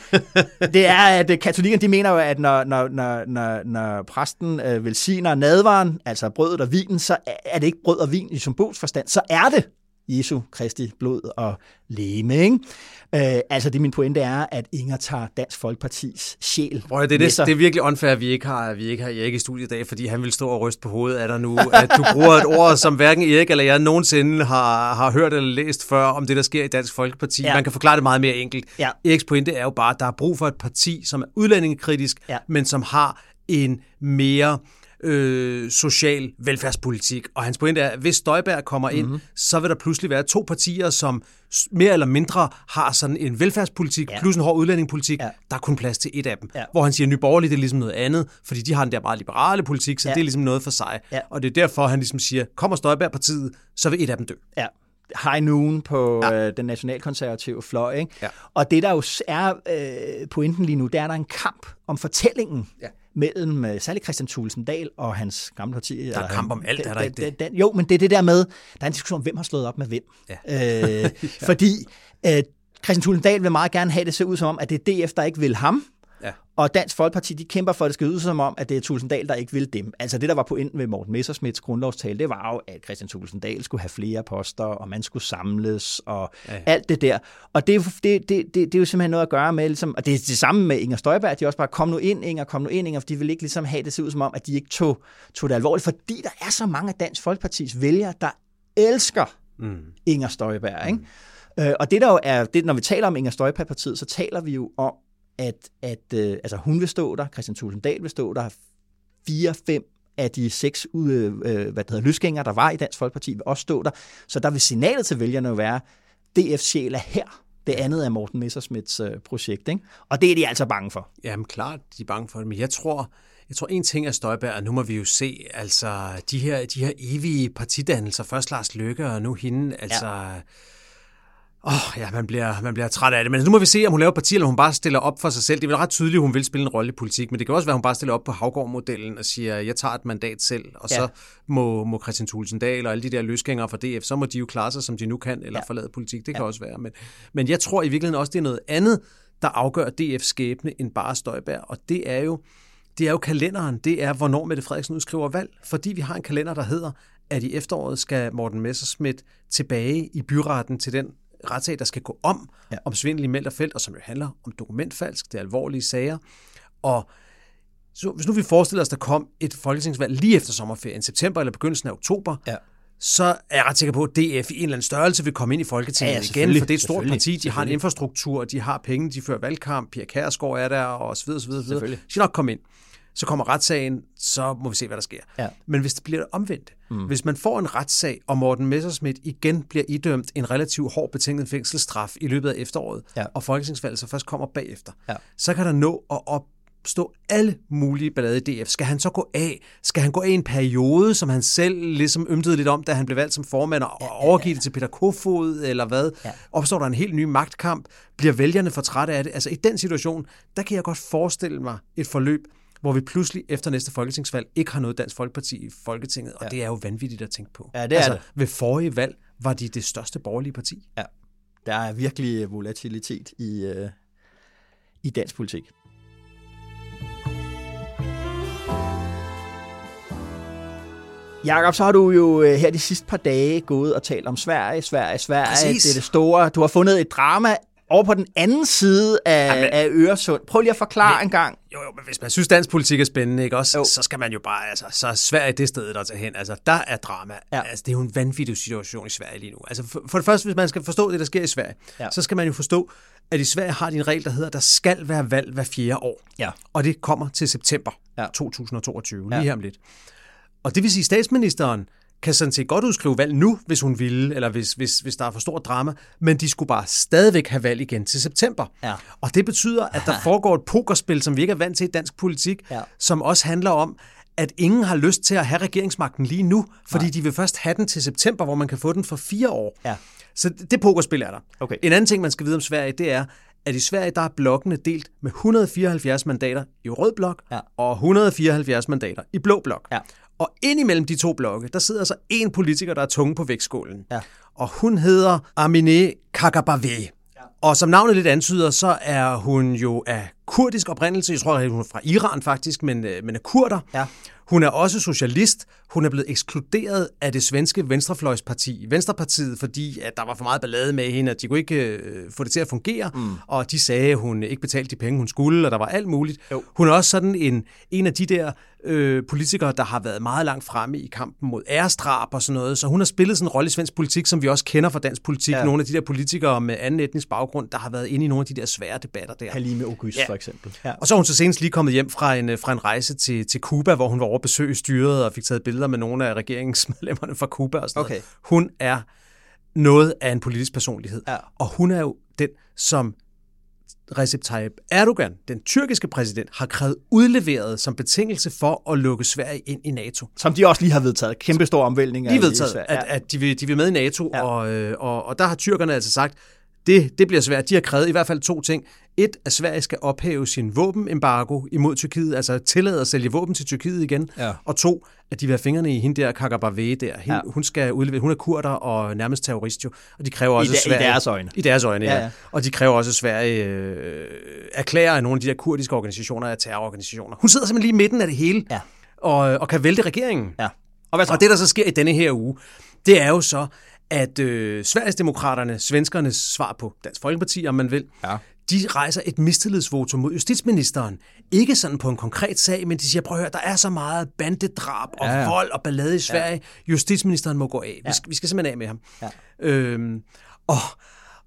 det er, at øh, katolikkerne de mener jo, at når, når, når, når, når præsten øh, velsigner nadvaren, altså brødet og vinen, så er det ikke brød og vin i symbolsk forstand, så er det Jesu Kristi blod og læme. Ikke? Øh, altså det min pointe er, at Inger tager Dansk Folkepartis sjæl Prøv, det, er det, det er virkelig unfair, at vi ikke har, vi ikke har Erik i studiet i dag, fordi han vil stå og ryste på hovedet af dig nu, at du bruger et ord, som hverken Erik eller jeg nogensinde har, har hørt eller læst før om det, der sker i Dansk Folkeparti. Ja. Man kan forklare det meget mere enkelt. Ja. Eriks pointe er jo bare, at der er brug for et parti, som er udlændingekritisk, ja. men som har en mere øh, social velfærdspolitik. Og hans pointe er, at hvis Støjberg kommer ind, mm-hmm. så vil der pludselig være to partier, som mere eller mindre har sådan en velfærdspolitik, ja. plus en hård udlændingepolitik. Ja. Der er kun plads til et af dem. Ja. Hvor han siger, at Borgerlige, det er ligesom noget andet, fordi de har den der meget liberale politik, så ja. det er ligesom noget for sig. Ja. Og det er derfor, han ligesom siger, kommer Støjberg-partiet, så vil et af dem dø. Ja. High Noon på ja. øh, den nationalkonservative fløj. Ikke? Ja. Og det, der jo er øh, pointen lige nu, det er, at der er en kamp om fortællingen. Ja mellem uh, særligt Christian Thulesen Dahl og hans gamle parti. Der er kamp om alt, er der ikke det? jo, men det er det der med, der er en diskussion om, hvem har slået op med hvem. Ja. Øh, fordi uh, Christian Thulesen Dahl vil meget gerne have det ser ud som om, at det er DF, der ikke vil ham, Ja. Og Dansk Folkeparti, de kæmper for, at det skal ud som om, at det er Tulsendal, der ikke vil dem. Altså det, der var på enden ved Morten Messersmiths grundlovstale, det var jo, at Christian Tulsendal skulle have flere poster, og man skulle samles, og ja, ja. alt det der. Og det, det, det, det, det er jo simpelthen noget at gøre med, ligesom, og det er det samme med Inger Støjberg, de også bare, kom nu ind, Inger, kom nu ind, Inger, for de vil ikke ligesom have det se ud som om, at de ikke tog, tog det alvorligt, fordi der er så mange af Dansk Folkepartis vælgere, der elsker mm. Inger Støjberg. Ikke? Mm. Øh, og det der jo er, det, når vi taler om Inger Støjberg-partiet, så taler vi jo om, at, at øh, altså hun vil stå der, Christian Thulesen Dahl vil stå der, fire, fem af de seks øh, øh, hvad det hedder, løsgængere, der var i Dansk Folkeparti, vil også stå der. Så der vil signalet til vælgerne jo være, DF sjæl er her. Det andet er Morten Messersmiths øh, projekt, ikke? Og det er de altså bange for. Jamen klart, de er bange for det, men jeg tror, jeg tror en ting er Støjberg, og nu må vi jo se, altså de her, de her evige partidannelser, først Lars Løkke og nu hende, altså... Ja Åh, oh, ja, man bliver, man bliver træt af det. Men nu må vi se, om hun laver parti, eller hun bare stiller op for sig selv. Det er vel ret tydeligt, at hun vil spille en rolle i politik, men det kan også være, at hun bare stiller op på Havgård-modellen og siger, jeg tager et mandat selv, og ja. så må, må Christian Thulsen Dahl og alle de der løsgængere fra DF, så må de jo klare sig, som de nu kan, eller ja. forlade politik. Det kan ja. også være. Men, men jeg tror i virkeligheden også, det er noget andet, der afgør DF's skæbne end bare Støjberg, og det er jo det er jo kalenderen. Det er, hvornår Mette Frederiksen udskriver valg. Fordi vi har en kalender, der hedder, at i efteråret skal Morten Messerschmidt tilbage i byretten til den retssag, der skal gå om, ja. om svindel i Meldt og Felt, og som jo handler om dokumentfalsk, det er alvorlige sager. Og så hvis nu vi forestiller os, der kom et folketingsvalg lige efter sommerferien, september eller begyndelsen af oktober, ja. så er jeg ret sikker på, at DF i en eller anden størrelse vil komme ind i Folketinget ja, ja, igen, for det er et stort parti, de har en infrastruktur, de har penge, de fører valgkamp, Pia Kærsgaard er der, og så videre, så videre, så videre. De skal nok komme ind så kommer retssagen, så må vi se, hvad der sker. Ja. Men hvis det bliver omvendt, mm. hvis man får en retssag, og Morten Messerschmidt igen bliver idømt en relativt hård betinget fængselsstraf i løbet af efteråret, ja. og folketingsvalget så først kommer bagefter, ja. så kan der nå at opstå alle mulige ballade i DF. Skal han så gå af? Skal han gå af en periode, som han selv ligesom ømtede lidt om, da han blev valgt som formand, og ja, ja, ja. overgive det til Peter Kofod, eller hvad? Ja. Opstår der en helt ny magtkamp? Bliver vælgerne for trætte af det? Altså i den situation, der kan jeg godt forestille mig et forløb, hvor vi pludselig efter næste folketingsvalg ikke har noget Dansk Folkeparti i Folketinget, og ja. det er jo vanvittigt at tænke på. Ja, det er altså, det. Ved forrige valg var de det største borgerlige parti. Ja, der er virkelig volatilitet i, øh, i dansk politik. Jakob, så har du jo øh, her de sidste par dage gået og talt om Sverige, Sverige, Sverige. Præcis. Det er det store. Du har fundet et drama over på den anden side af, Jamen, af Øresund. Prøv lige at forklare men, en gang. Jo, jo, men hvis man synes, dansk politik er spændende, ikke også, så skal man jo bare, altså, så er Sverige det sted, der tager hen. Altså, der er drama. Ja. Altså, det er jo en vanvittig situation i Sverige lige nu. Altså, for, for det første, hvis man skal forstå det, der sker i Sverige, ja. så skal man jo forstå, at i Sverige har de en regel, der hedder, at der skal være valg hver fjerde år. Ja. Og det kommer til september ja. 2022, lige ja. her om lidt. Og det vil sige, at statsministeren kan sådan set godt udskrive valg nu, hvis hun ville, eller hvis, hvis, hvis der er for stor drama, men de skulle bare stadigvæk have valg igen til september. Ja. Og det betyder, at der foregår et pokerspil, som vi ikke er vant til i dansk politik, Ja. som også handler om, at ingen har lyst til at have regeringsmagten lige nu, fordi Nej. de vil først have den til september, hvor man kan få den for fire år. Ja. Så det, det pokerspil er der. Okay. En anden ting, man skal vide om Sverige, det er, at i Sverige der er blokkene delt med 174 mandater i rød blok Ja. og 174 mandater i blå blok. Ja. Og ind imellem de to blokke, der sidder så en politiker, der er tunge på vægtskålen. Ja. Og hun hedder Amine Kakabaveh. Ja. Og som navnet lidt antyder, så er hun jo af kurdisk oprindelse. Jeg tror, at hun er fra Iran faktisk, men, øh, men er kurder. Ja. Hun er også socialist. Hun er blevet ekskluderet af det svenske venstrefløjsparti, Venstrepartiet, fordi at der var for meget ballade med hende, at de kunne ikke øh, få det til at fungere, mm. og de sagde, at hun ikke betalte de penge, hun skulle, og der var alt muligt. Jo. Hun er også sådan en, en af de der øh, politikere, der har været meget langt fremme i kampen mod æresdrab og sådan noget, så hun har spillet sådan en rolle i svensk politik, som vi også kender fra dansk politik. Ja. Nogle af de der politikere med anden etnisk baggrund, der har været inde i nogle af de der svære debatter der. Halime August Ja. for eksempel. Ja. Og så er hun så senest lige kommet hjem fra en, øh, fra en rejse til, til Cuba, hvor hun var over at besøge styret og fik taget billeder med nogle af regeringsmedlemmerne fra Cuba og sådan Okay. noget. Hun er noget af en politisk personlighed. Ja. Og hun er jo den, som Recep Tayyip Erdogan, den tyrkiske præsident, har krævet udleveret som betingelse for at lukke Sverige ind i NATO. Som de også lige har vedtaget. Kæmpe stor omvæltning. De af- vedtaget, at, at de, vil, de vil med i NATO, Ja. ja. og, øh, og, og der har tyrkerne altså sagt, det, det bliver svært. De har krævet i hvert fald to ting. Et, at Sverige skal ophæve sin våbenembargo imod Tyrkiet, altså tillade at sælge våben til Tyrkiet igen. Ja. Og to, at de vil have fingrene i hende der Kakabaveh der. Hende, Ja. Hun skal udlevere, hun er kurder og nærmest terrorist jo. Og de kræver også I de- i Sverige, deres øjne. I deres øjne, ja. Ja, ja. ja. Og de kræver også, at Sverige øh, erklærer, at nogle af de der kurdiske organisationer er terrororganisationer. Hun sidder simpelthen lige i midten af det hele, Ja. og, og kan vælte regeringen. Ja. Og hvad så? Og det, der så sker i denne her uge, det er jo så, at øh, Sverigesdemokraterne, svenskernes svar på Dansk Folkeparti, om man vil, Ja. de rejser et mistillidsvotum mod justitsministeren. Ikke sådan på en konkret sag, men de siger, prøv at høre, der er så meget bandedrab og Ja, ja, ja. ja. vold og ballade i Sverige. Ja. Justitsministeren må gå af. Vi, skal, vi skal simpelthen af med ham. Ja. Øhm, og,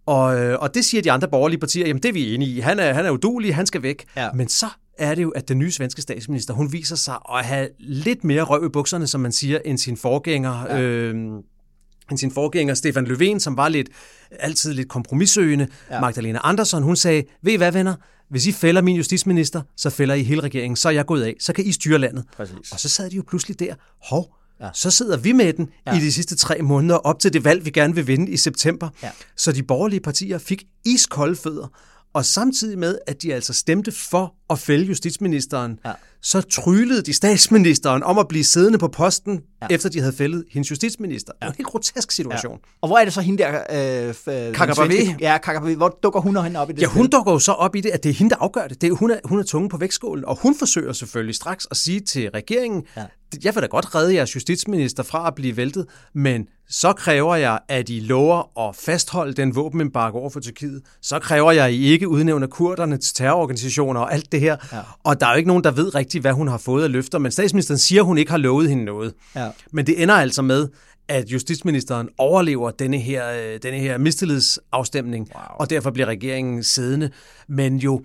og, øh, og det siger de andre borgerlige partier, jamen det er vi enige i. Han er, han er udulig, han skal væk. Ja. Men så er det jo, at den nye svenske statsminister, hun viser sig at have lidt mere røv i bukserne, som man siger, end sin forgænger. Ja. Øhm, end sin forgænger Stefan Löfven, som var lidt altid lidt kompromissøgende. Ja. Magdalena Andersson, hun sagde, ved I hvad venner, hvis I fælder min justitsminister, så fælder I hele regeringen, så er jeg gået af, så kan I styre landet. Præcis. Og så sad de jo pludselig der, hov, Ja. så sidder vi med den ja. i de sidste tre måneder op til det valg, vi gerne vil vinde i september. Ja. Så de borgerlige partier fik iskolde fødder, og samtidig med, at de altså stemte for at fælde justitsministeren, Ja. så tryllede de statsministeren om at blive siddende på posten, Ja. ja. efter de havde fældet hendes justitsminister. Det var en helt grotesk situation. Ja. Og hvor er det så hende der... Øh, Kakabaveh? svenske- Ja, Kakabaveh. Hvor dukker hun og hende op i det Ja, hun spil? dukker jo så op i det, at det er hende, der afgør det. det er, hun, er, hun er tunge på vægtskålen, og hun forsøger selvfølgelig straks at sige til regeringen, Ja. Jeg vil da godt redde jeres justitsminister fra at blive væltet, men så kræver jeg, at I lover at fastholde den våbenembargo over for Tyrkiet. Så kræver jeg, at I ikke udnævner kurderne til terrororganisationer og alt det her. Ja. Og der er jo ikke nogen, der ved rigtigt, hvad hun har fået af løfter, men statsministeren siger, at hun ikke har lovet hende noget. Ja. Men det ender altså med, at justitsministeren overlever denne her, øh, denne her mistillidsafstemning, Wow. og derfor bliver regeringen siddende. Men jo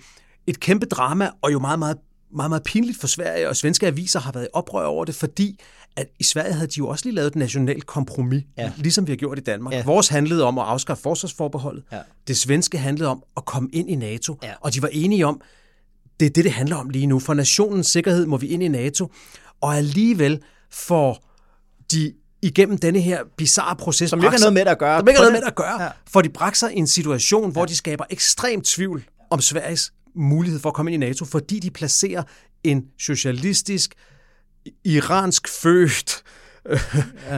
et kæmpe drama, og jo meget, meget, meget, meget pinligt for Sverige, og svenske aviser har været i oprør over det, fordi at i Sverige havde de jo også lige lavet et nationalt kompromis, Ja. ja. ligesom vi har gjort i Danmark. Ja. Ja. Vores handlede om at afskaffe forsvarsforbeholdet. Ja. Det svenske handlede om at komme ind i NATO, Ja. og de var enige om, det er det, det handler om lige nu. For nationens sikkerhed må vi ind i NATO, og alligevel får de igennem denne her bizarre proces... Som ikke har noget med at gøre. Som ikke har noget med at gøre. Ja. Ja. For de sig i en situation, hvor de skaber ekstrem tvivl om Sveriges mulighed for at komme ind i NATO, fordi de placerer en socialistisk, iransk født øh,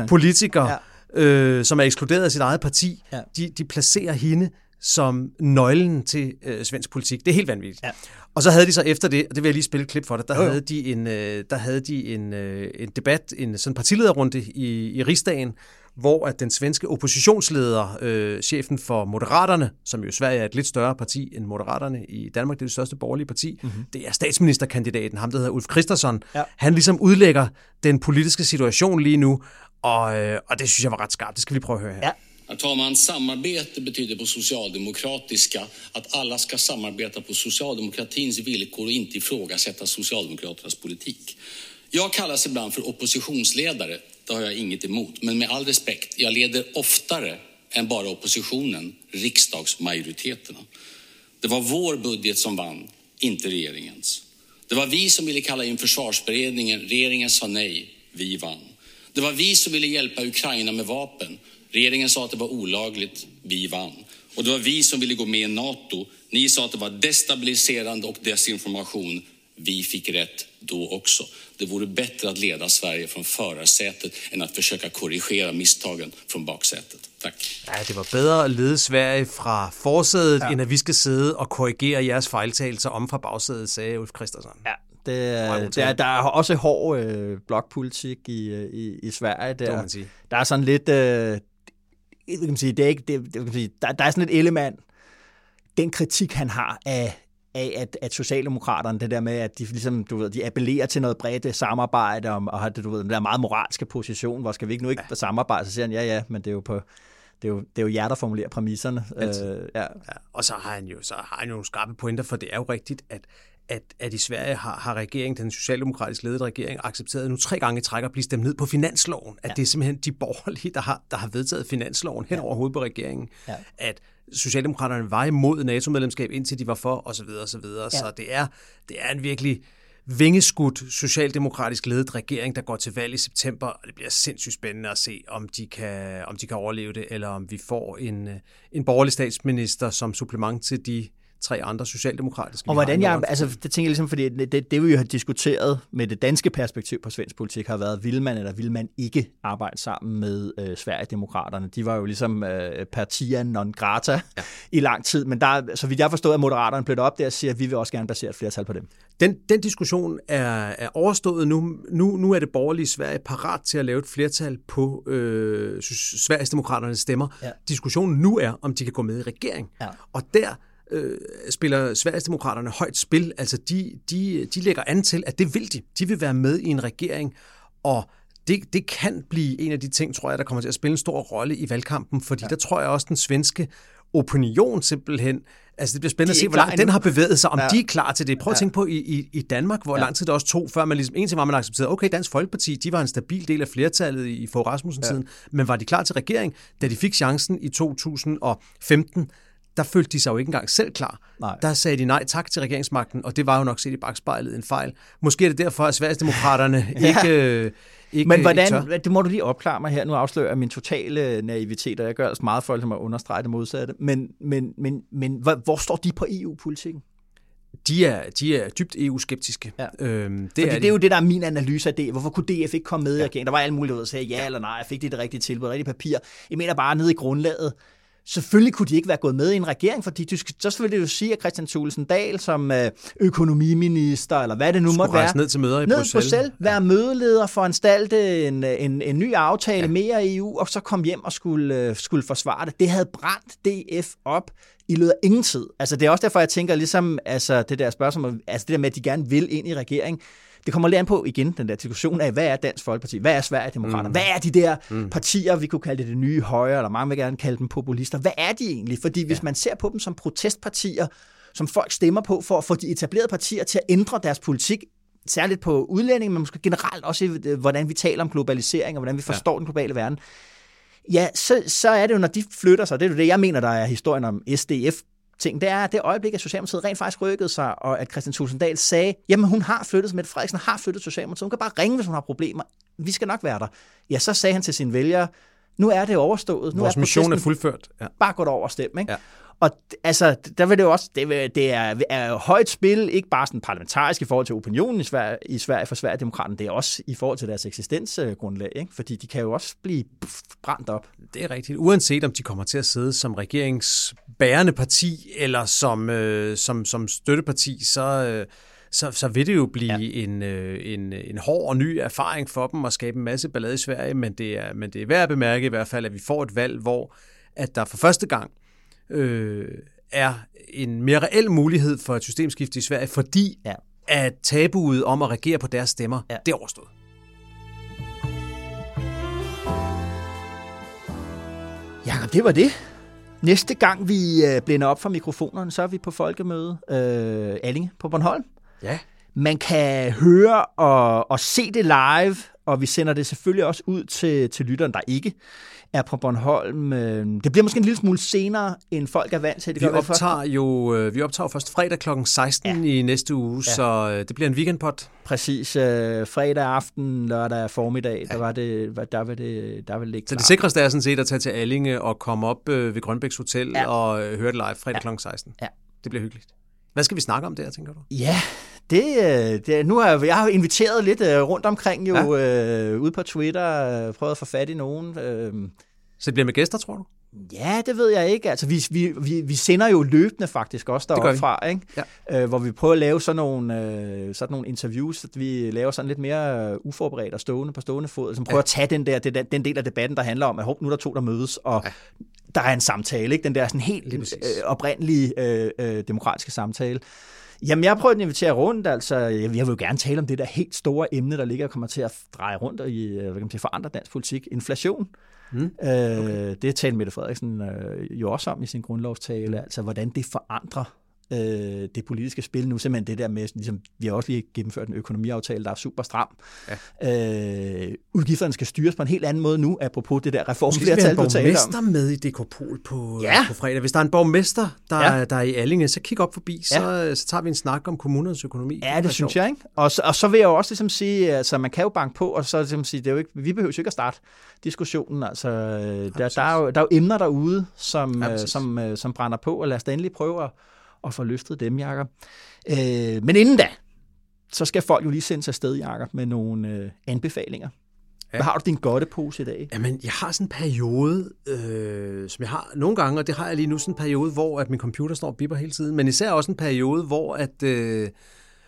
politiker, ja. øh, som er ekskluderet af sit eget parti, Ja. ja. de, de placerer hende som nøglen til øh, svensk politik. Det er helt vanvittigt. Ja. Og så havde de så efter det, og det vil jeg lige spille et klip for dig, der jo. havde de en, øh, der havde de en, øh, en debat, en sådan partilederrunde i, i rigsdagen, hvor at den svenske oppositionsleder, øh, chefen for Moderaterne, som jo i Sverige er et lidt større parti end Moderaterne i Danmark, det er det største borgerlige parti, mm-hmm. det er statsministerkandidaten, ham der hedder Ulf Christensen. Ja. Han ligesom udlægger den politiske situation lige nu, og, øh, og det synes jeg var ret skarpt. Det skal vi lige prøve at høre her. Ja. Herr talman, samarbete betyder på socialdemokratiska att alla ska samarbeta på socialdemokratins villkor och inte ifrågasätta socialdemokraternas politik. Jag kallas ibland för oppositionsledare. Det har jag inget emot. Men med all respekt, jag leder oftare än bara oppositionen, riksdagsmajoriteterna. Det var vår budget som vann, inte regeringens. Det var vi som ville kalla in försvarsberedningen. Regeringen sa nej. Vi vann. Det var vi som ville hjälpa Ukraina med vapen. Regeringen sa att det var olagligt. Vi vann. Och det var vi som ville gå med i NATO. Ni sa att det var destabiliserande och desinformation. Vi fick rätt då också. Det vore bättre att leda Sverige från förarsätet än att försöka korrigera misstagen från baksätet. Tack. Ja, det var bedre at lede Sverige fra forsædet, ja. end at vi skal sidde og korrigere jeres fejltagelser om fra bagsædet, sagde Ulf Christensen. Ja, det, der, der er også hård øh, blokpolitik i, øh, i, i Sverige. Der, Det må man sige. der er sådan lidt... Øh, det kan man sige, det er ikke, det, det kan man sige, der, der er sådan et element, den kritik, han har af, af at, at Socialdemokraterne, det der med, at de, ligesom, du ved, de appellerer til noget bredt samarbejde, og, og har det, du ved, den der meget moralske position, hvor skal vi ikke nu ikke ja. samarbejde, så siger han, ja, ja, men det er jo på, det er jo, det er jo jer, der formulerer præmisserne. Øh, ja. Ja, og så har han jo så har han jo nogle skarpe pointer, for det er jo rigtigt, at, at, at i Sverige har, har regeringen, den socialdemokratisk ledede regering, accepteret nu tre gange i træk at blive stemt ned på finansloven. At Ja. det er simpelthen de borgerlige, der har, der har vedtaget finansloven hen over hovedet på regeringen. Ja. At Socialdemokraterne var imod NATO-medlemskab, indtil de var for, osv. osv. Ja. Ja. Så det er, det er en virkelig vingeskudt socialdemokratisk ledet regering, der går til valg i september, og det bliver sindssygt spændende at se, om de kan, om de kan overleve det, eller om vi får en, øh, en borgerlig statsminister som supplement til de tre andre socialdemokratiske. Og hvordan jeg, altså det tænker jeg ligesom, fordi det, det, vi jo har diskuteret med det danske perspektiv på svensk politik har været, vil man eller vil man ikke arbejde sammen med øh, Sverigedemokraterne? De var jo ligesom øh, partia non grata ja. i lang tid, men der, er- så vidt jeg forstod, at Moderaterne blev op der og siger, at vi vil også gerne basere et flertal på dem. Den, den diskussion er, er overstået nu. nu. Nu er det borgerlige Sverige parat til at lave et flertal på øh, Sveriges demokraternes stemmer. Ja. Diskussionen nu er, om de kan gå med i regering. Ja. Og der øh, spiller Sveriges demokraterne højt spil. Altså de, de, de lægger an til, at det vil de. De vil være med i en regering, og det, det kan blive en af de ting, tror jeg, der kommer til at spille en stor rolle i valgkampen, fordi ja. der tror jeg også, den svenske opinion simpelthen, altså det bliver spændende at se, hvor langt den har bevæget sig, om ja. Ja. de er klar til det. Prøv at tænke på i, i, i Danmark, hvor ja. lang tid det også tog, før man ligesom, en ting var, man accepterede, okay, Dansk Folkeparti, de var en stabil del af flertallet i Fogh Rasmussen-tiden, ja. men var de klar til regering, da de fik chancen i 2015, der følte de sig jo ikke engang selv klar. Nej. Der sagde de nej tak til regeringsmagten, og det var jo nok set i bagspejlet en fejl. Måske er det derfor, at Sverigesdemokraterne Ja. ikke, øh, ikke Men ikke hvordan, tør. det må du lige opklare mig her, nu afslører jeg min totale naivitet, og jeg gør altså meget for ligesom at understrege det modsatte, men, men, men, men hvor, står de på EU-politikken? De er, de er dybt EU-skeptiske. Ja. Øhm, det, Fordi er det de. er jo det, der er min analyse af det. Hvorfor kunne DF ikke komme med i regeringen? Der var alle muligheder, der sagde ja eller nej, jeg fik det det rigtige tilbud, rigtige papir. Jeg mener bare nede i grundlaget, Selvfølgelig kunne de ikke være gået med i en regering, fordi du skal, så vil det jo sige, at Christian Thulesen Dahl som øh, økonomiminister, eller hvad det nu Skulle måtte være, ned til møder i ned Bruxelles. Bruxelles, være mødeleder, foranstalte en, en, en ny aftale ja. mere i EU, og så komme hjem og skulle, øh, skulle forsvare det. Det havde brændt DF op i løbet af ingen tid. Altså, det er også derfor, jeg tænker ligesom, altså, det der spørgsmål, altså det der med, at de gerne vil ind i regering, det kommer lidt an på igen, den der diskussion af, hvad er Dansk Folkeparti, hvad er Sverigedemokraterne, mm. hvad er de der mm. partier, vi kunne kalde det det nye højre, eller mange vil gerne kalde dem populister, hvad er de egentlig? Fordi hvis ja. man ser på dem som protestpartier, som folk stemmer på for at få de etablerede partier til at ændre deres politik, særligt på udlænding, men måske generelt også i, øh, hvordan vi taler om globalisering, og hvordan vi forstår ja. den globale verden, ja, så, så er det jo, når de flytter sig, det er jo det, jeg mener, der er historien om SDF, ting, det er, at det øjeblik, at Socialdemokratiet rent faktisk rykkede sig, og at Christian Tulsendal sagde, jamen hun har flyttet, Mette Frederiksen har flyttet Socialdemokratiet, hun kan bare ringe, hvis hun har problemer, vi skal nok være der. Ja, så sagde han til sine vælgere, nu er det overstået, nu Vores er mission er fuldført. Ja. bare gå over og stemme, ikke? Ja. Og altså, der vil det jo også, det, det er, er højt spil, ikke bare sådan parlamentarisk i forhold til opinionen i Sverige, i Sverige for Sverigedemokraterne, det er også i forhold til deres eksistensgrundlag, ikke? Fordi de kan jo også blive brændt op. Det er rigtigt. Uanset om de kommer til at sidde som regeringsbærende parti eller som, øh, som, som støtteparti, så, øh, så, så vil det jo blive ja. en, øh, en, en hård og ny erfaring for dem at skabe en masse ballade i Sverige, men det er, men det er værd at bemærke i hvert fald, at vi får et valg, hvor at der for første gang øh, er en mere reel mulighed for et systemskifte i Sverige, fordi Ja. at tabuet om at regere på deres stemmer. Ja. det er overstået. Jakob, det var det. Næste gang vi øh, blænder op for mikrofonerne, så er vi på folkemøde øh, Allinge på Bornholm. Ja. Man kan høre og, og se det live, og vi sender det selvfølgelig også ud til, til lytteren, der ikke er på Bornholm. Øh, det bliver måske en lille smule senere, end folk er vant til. Det vi optager jo øh, vi optager først fredag kl. 16 ja. i næste uge, ja. så øh, det bliver en weekendpot. Præcis. fredag aften, lørdag formiddag, ja. der, var det, der, vil det, der vil ligge Så det sikreste er sådan set at tage til Allinge og komme op ved Grønbæks Hotel ja. og høre det live fredag ja. kl. 16. Ja. Det bliver hyggeligt. Hvad skal vi snakke om der, tænker du? Ja, det, det, nu har jeg, jeg har inviteret lidt rundt omkring jo ja. øh, ude på Twitter, prøvet at få fat i nogen. Øh, så det bliver med gæster, tror du? Ja, det ved jeg ikke. Altså, vi, vi, vi, vi sender jo løbende faktisk også deroppe fra, ikke? Ja. Øh, hvor vi prøver at lave sådan nogle, øh, sådan nogle interviews, at vi laver sådan lidt mere uforberedt og stående på stående fod, som prøver ja. at tage den der den, den del af debatten, der handler om, at nu er der to, der mødes, og ja. der er en samtale, ikke? Den der sådan helt øh, oprindelige øh, øh, demokratiske samtale. Jamen, jeg har prøvet at invitere rundt, altså, jeg vil jo gerne tale om det der helt store emne, der ligger og kommer til at dreje rundt og i, øh, hvad kan man sige, forandre dansk politik. Inflation. Mm. Øh, okay. Det talte Mette Frederiksen øh, jo også om i sin grundlovstale, altså hvordan det forandrer øh, det politiske spil nu, simpelthen det der med, ligesom, vi har også lige gennemført en økonomiaftale, der er super stram. Ja. Øh, udgifterne skal styres på en helt anden måde nu, apropos det der reformflertal, du taler om. borgmester med i Dekopol på, ja. på fredag. Hvis der er en borgmester, der, ja. der er i Allinge, så kig op forbi, så, ja. så tager vi en snak om kommunernes økonomi. Ja, det, det synes sjovt. jeg. Ikke? Og, så, og så vil jeg jo også ligesom sige, altså man kan jo banke på, og så ligesom sige, det er jo ikke, vi behøver jo ikke at starte diskussionen. Altså, der, der, er jo, der er jo emner derude, som, ja, som, som, som brænder på, og lad os da endelig prøve at og få løftet dem, Jacob. Øh, men inden da, så skal folk jo lige sende sig afsted, Jacob, med nogle øh, anbefalinger. Ja. Hvad har du din godtepose i dag? Jamen, jeg har sådan en periode, øh, som jeg har nogle gange, og det har jeg lige nu, sådan en periode, hvor at min computer står og bipper hele tiden, men især også en periode, hvor at... Øh,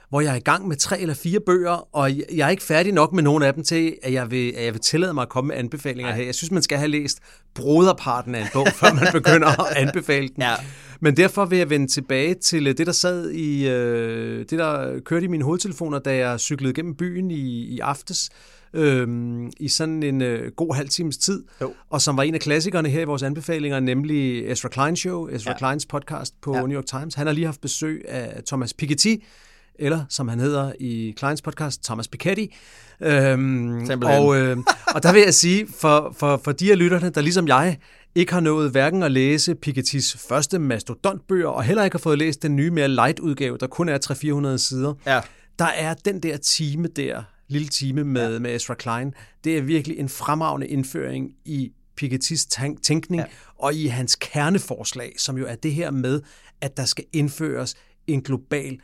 hvor jeg er i gang med tre eller fire bøger, og jeg er ikke færdig nok med nogen af dem til, at jeg vil, at jeg vil tillade mig at komme med anbefalinger Ej. her. Jeg synes, man skal have læst broderparten af en bog, før man begynder at anbefale den. Ja. Men derfor vil jeg vende tilbage til øh, det, der sad i, øh, det, der kørte i mine hovedtelefoner, da jeg cyklede gennem byen i, i aftes, øhm, i sådan en øh, god halv times tid, jo. og som var en af klassikerne her i vores anbefalinger, nemlig Ezra Klein Show, Ezra ja. Kleins podcast på ja. New York Times. Han har lige haft besøg af Thomas Piketty, eller som han hedder i Kleins podcast, Thomas Piketty. Øhm, og, øh, og der vil jeg sige, for, for, for de af lytterne, der ligesom jeg ikke har nået hverken at læse Pikettys første mastodontbøger, og heller ikke har fået læst den nye, mere light udgave, der kun er 300-400 sider, ja. der er den der time der, lille time med, ja. med Ezra Klein, det er virkelig en fremragende indføring i Pikettys tænkning, ja. og i hans kerneforslag, som jo er det her med, at der skal indføres en global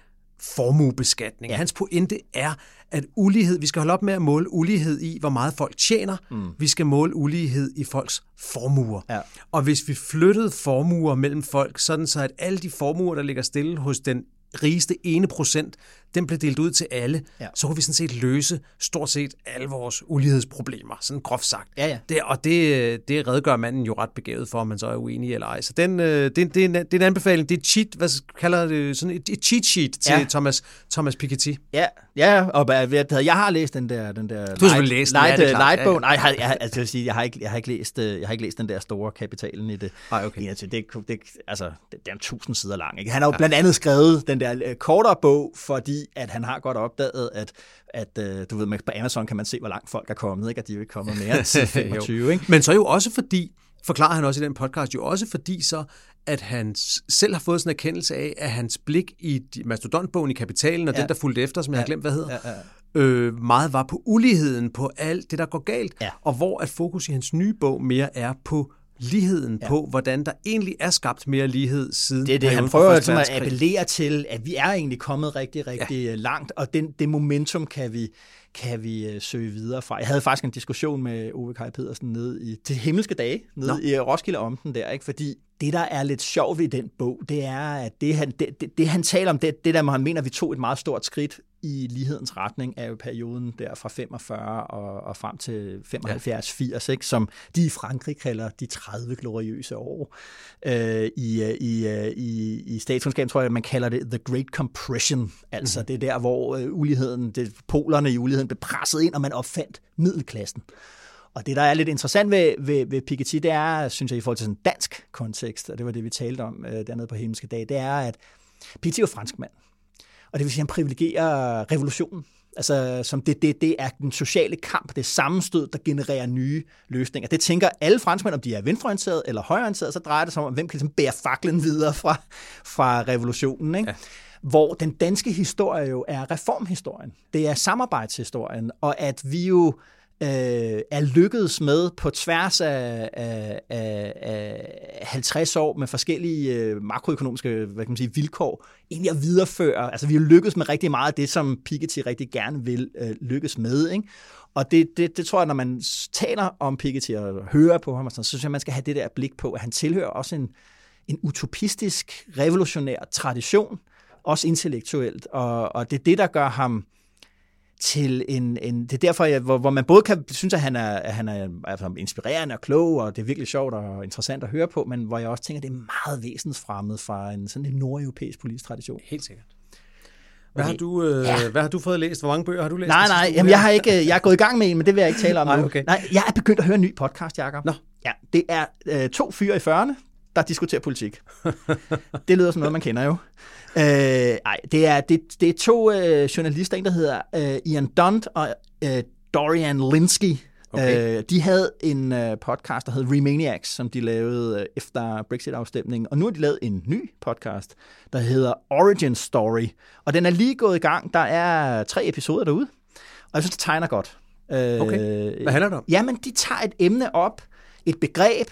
formuebeskatning. Ja. Hans pointe er, at ulighed, vi skal holde op med at måle ulighed i, hvor meget folk tjener. Mm. Vi skal måle ulighed i folks formuer. Ja. Og hvis vi flyttede formuer mellem folk, sådan så at alle de formuer, der ligger stille hos den rigeste ene procent, den blev delt ud til alle, ja. så kunne vi sådan set løse stort set alle vores ulighedsproblemer, sådan groft sagt. Ja, ja. Det, og det, det redegør manden jo ret begavet for, om man så er uenig eller ej. Så den, øh, det, det, det, er en anbefaling. Det er cheat, hvad kalder det, sådan et, et cheat sheet til ja. Thomas, Thomas Piketty. Ja, ja, og jeg har læst den der, den der du har light, læst light, ja, light ja. Nej, jeg, har, jeg, altså, jeg, vil sige, jeg, har ikke, jeg, har ikke læst, øh, jeg har ikke læst den der store kapitalen i det. Ej, okay. Det, det, det, altså, det, det er en tusind sider lang. Ikke? Han har jo ja. blandt andet skrevet den der øh, kortere bog, fordi at han har godt opdaget, at, at øh, du ved, på Amazon kan man se, hvor langt folk er kommet, ikke? at de er jo ikke kommet mere end 25. ikke? Men så jo også fordi, forklarer han også i den podcast, jo også fordi så, at han selv har fået sådan en erkendelse af, at hans blik i mastodontbogen i Kapitalen, og ja. den, der fulgte efter, som jeg ja. har glemt, hvad hedder, ja, ja. Øh, meget var på uligheden, på alt det, der går galt, ja. og hvor at fokus i hans nye bog mere er på ligheden ja. på, hvordan der egentlig er skabt mere lighed siden Det er det, han prøver altså at appellere til, at vi er egentlig kommet rigtig, rigtig ja. langt, og den, det momentum kan vi, kan vi øh, søge videre fra. Jeg havde faktisk en diskussion med Ove Kaj Pedersen nede i til himmelske dage, nede Nå. i Roskilde om den der, ikke? fordi det, der er lidt sjovt ved den bog, det er, at det, han, det, det, det, han taler om, det, det der, han mener, at vi tog et meget stort skridt i lighedens retning, er jo perioden der fra 45 og, og frem til 75-80, ikke? som de i Frankrig kalder de 30 gloriøse år. Øh, i, i, i, I statskundskab tror jeg, man kalder det The Great Compression, altså mm-hmm. det der, hvor uh, uligheden, det, polerne i uligheden blev presset ind, og man opfandt middelklassen. Og det, der er lidt interessant ved, ved, ved Piketty, det er, synes jeg, i forhold til sådan en dansk kontekst, og det var det, vi talte om øh, dernede på Himmelske Dag, det er, at Piketty er fransk mand. Og det vil sige, at han privilegerer revolutionen. Altså, som det, det, det er den sociale kamp, det sammenstød, der genererer nye løsninger. Det tænker alle franskmænd, om de er venstreorienterede eller højreorienterede, så drejer det sig om, hvem kan ligesom bære faklen videre fra, fra revolutionen. Ikke? Ja. Hvor den danske historie jo er reformhistorien. Det er samarbejdshistorien, og at vi jo øh, er lykkedes med på tværs af, af, af, af 50 år med forskellige øh, makroøkonomiske hvad kan man sige, vilkår, egentlig at videreføre. Altså vi har lykkedes med rigtig meget af det, som Piketty rigtig gerne vil øh, lykkes med. Ikke? Og det, det, det tror jeg, når man taler om Piketty og hører på ham, og sådan, så synes jeg, man skal have det der blik på, at han tilhører også en, en utopistisk, revolutionær tradition, også intellektuelt, og, og det er det, der gør ham til en, en det er derfor, jeg, hvor, hvor man både kan synes, at han er, at han er altså, inspirerende og klog, og det er virkelig sjovt og interessant at høre på, men hvor jeg også tænker, at det er meget væsensfremmed fra en sådan en nordeuropæisk politisk tradition. Helt sikkert. Hvad, okay. har du, øh, ja. hvad har du fået læst? Hvor mange bøger har du læst? Nej, nej, jamen, jeg har ikke, øh, jeg er gået i gang med en, men det vil jeg ikke tale om nej, nu. Okay. Nej, jeg er begyndt at høre en ny podcast, Jacob. Nå. Ja, det er øh, to fyre i 40'erne, der diskuterer politik. det lyder som noget, man kender jo. Øh, ej, det er, det, det er to øh, journalister, en der hedder øh, Ian Dunt og øh, Dorian Linsky. Okay. Øh, de havde en øh, podcast, der hed Remaniacs, som de lavede øh, efter Brexit-afstemningen. Og nu har de lavet en ny podcast, der hedder Origin Story. Og den er lige gået i gang. Der er tre episoder derude. Og jeg synes, det tegner godt. Øh, okay. Hvad handler det om? Jamen, de tager et emne op, et begreb,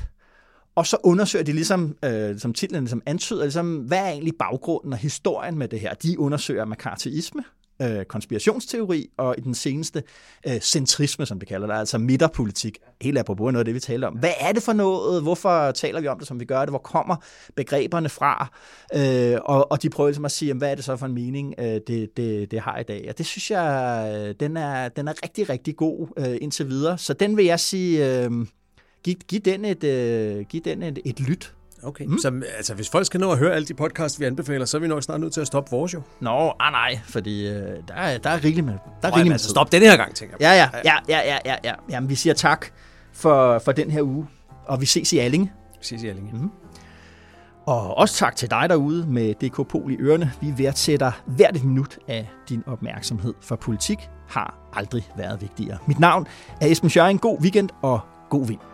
og så undersøger de ligesom, øh, som titlen ligesom antyder, ligesom, hvad er egentlig baggrunden og historien med det her. De undersøger makartisme, øh, konspirationsteori og i den seneste øh, centrisme, som det kalder det, altså midterpolitik. Helt apropos noget af det, vi taler om. Hvad er det for noget? Hvorfor taler vi om det, som vi gør det? Hvor kommer begreberne fra? Øh, og, og de prøver ligesom at sige, hvad er det så for en mening, øh, det, det, det har i dag? Og det synes jeg, øh, den er, den er rigtig, rigtig god øh, indtil videre. Så den vil jeg sige... Øh, giv, giv den et, øh, giv den et, et lyt. Okay, mm. så altså, hvis folk skal nå at høre alle de podcasts, vi anbefaler, så er vi nok snart nødt til at stoppe vores jo. Nå, ah, nej, fordi øh, der, er, der er rigeligt med der er rigeligt med altså, Stop denne her gang, tænker jeg. Ja, ja, ja, ja, ja, ja. Jamen, vi siger tak for, for den her uge, og vi ses i Allinge. Vi ses i Allinge. Mm. Og også tak til dig derude med DK Pol i ørerne. Vi værdsætter hvert et minut af din opmærksomhed, for politik har aldrig været vigtigere. Mit navn er Esben Schøring. God weekend og god vind.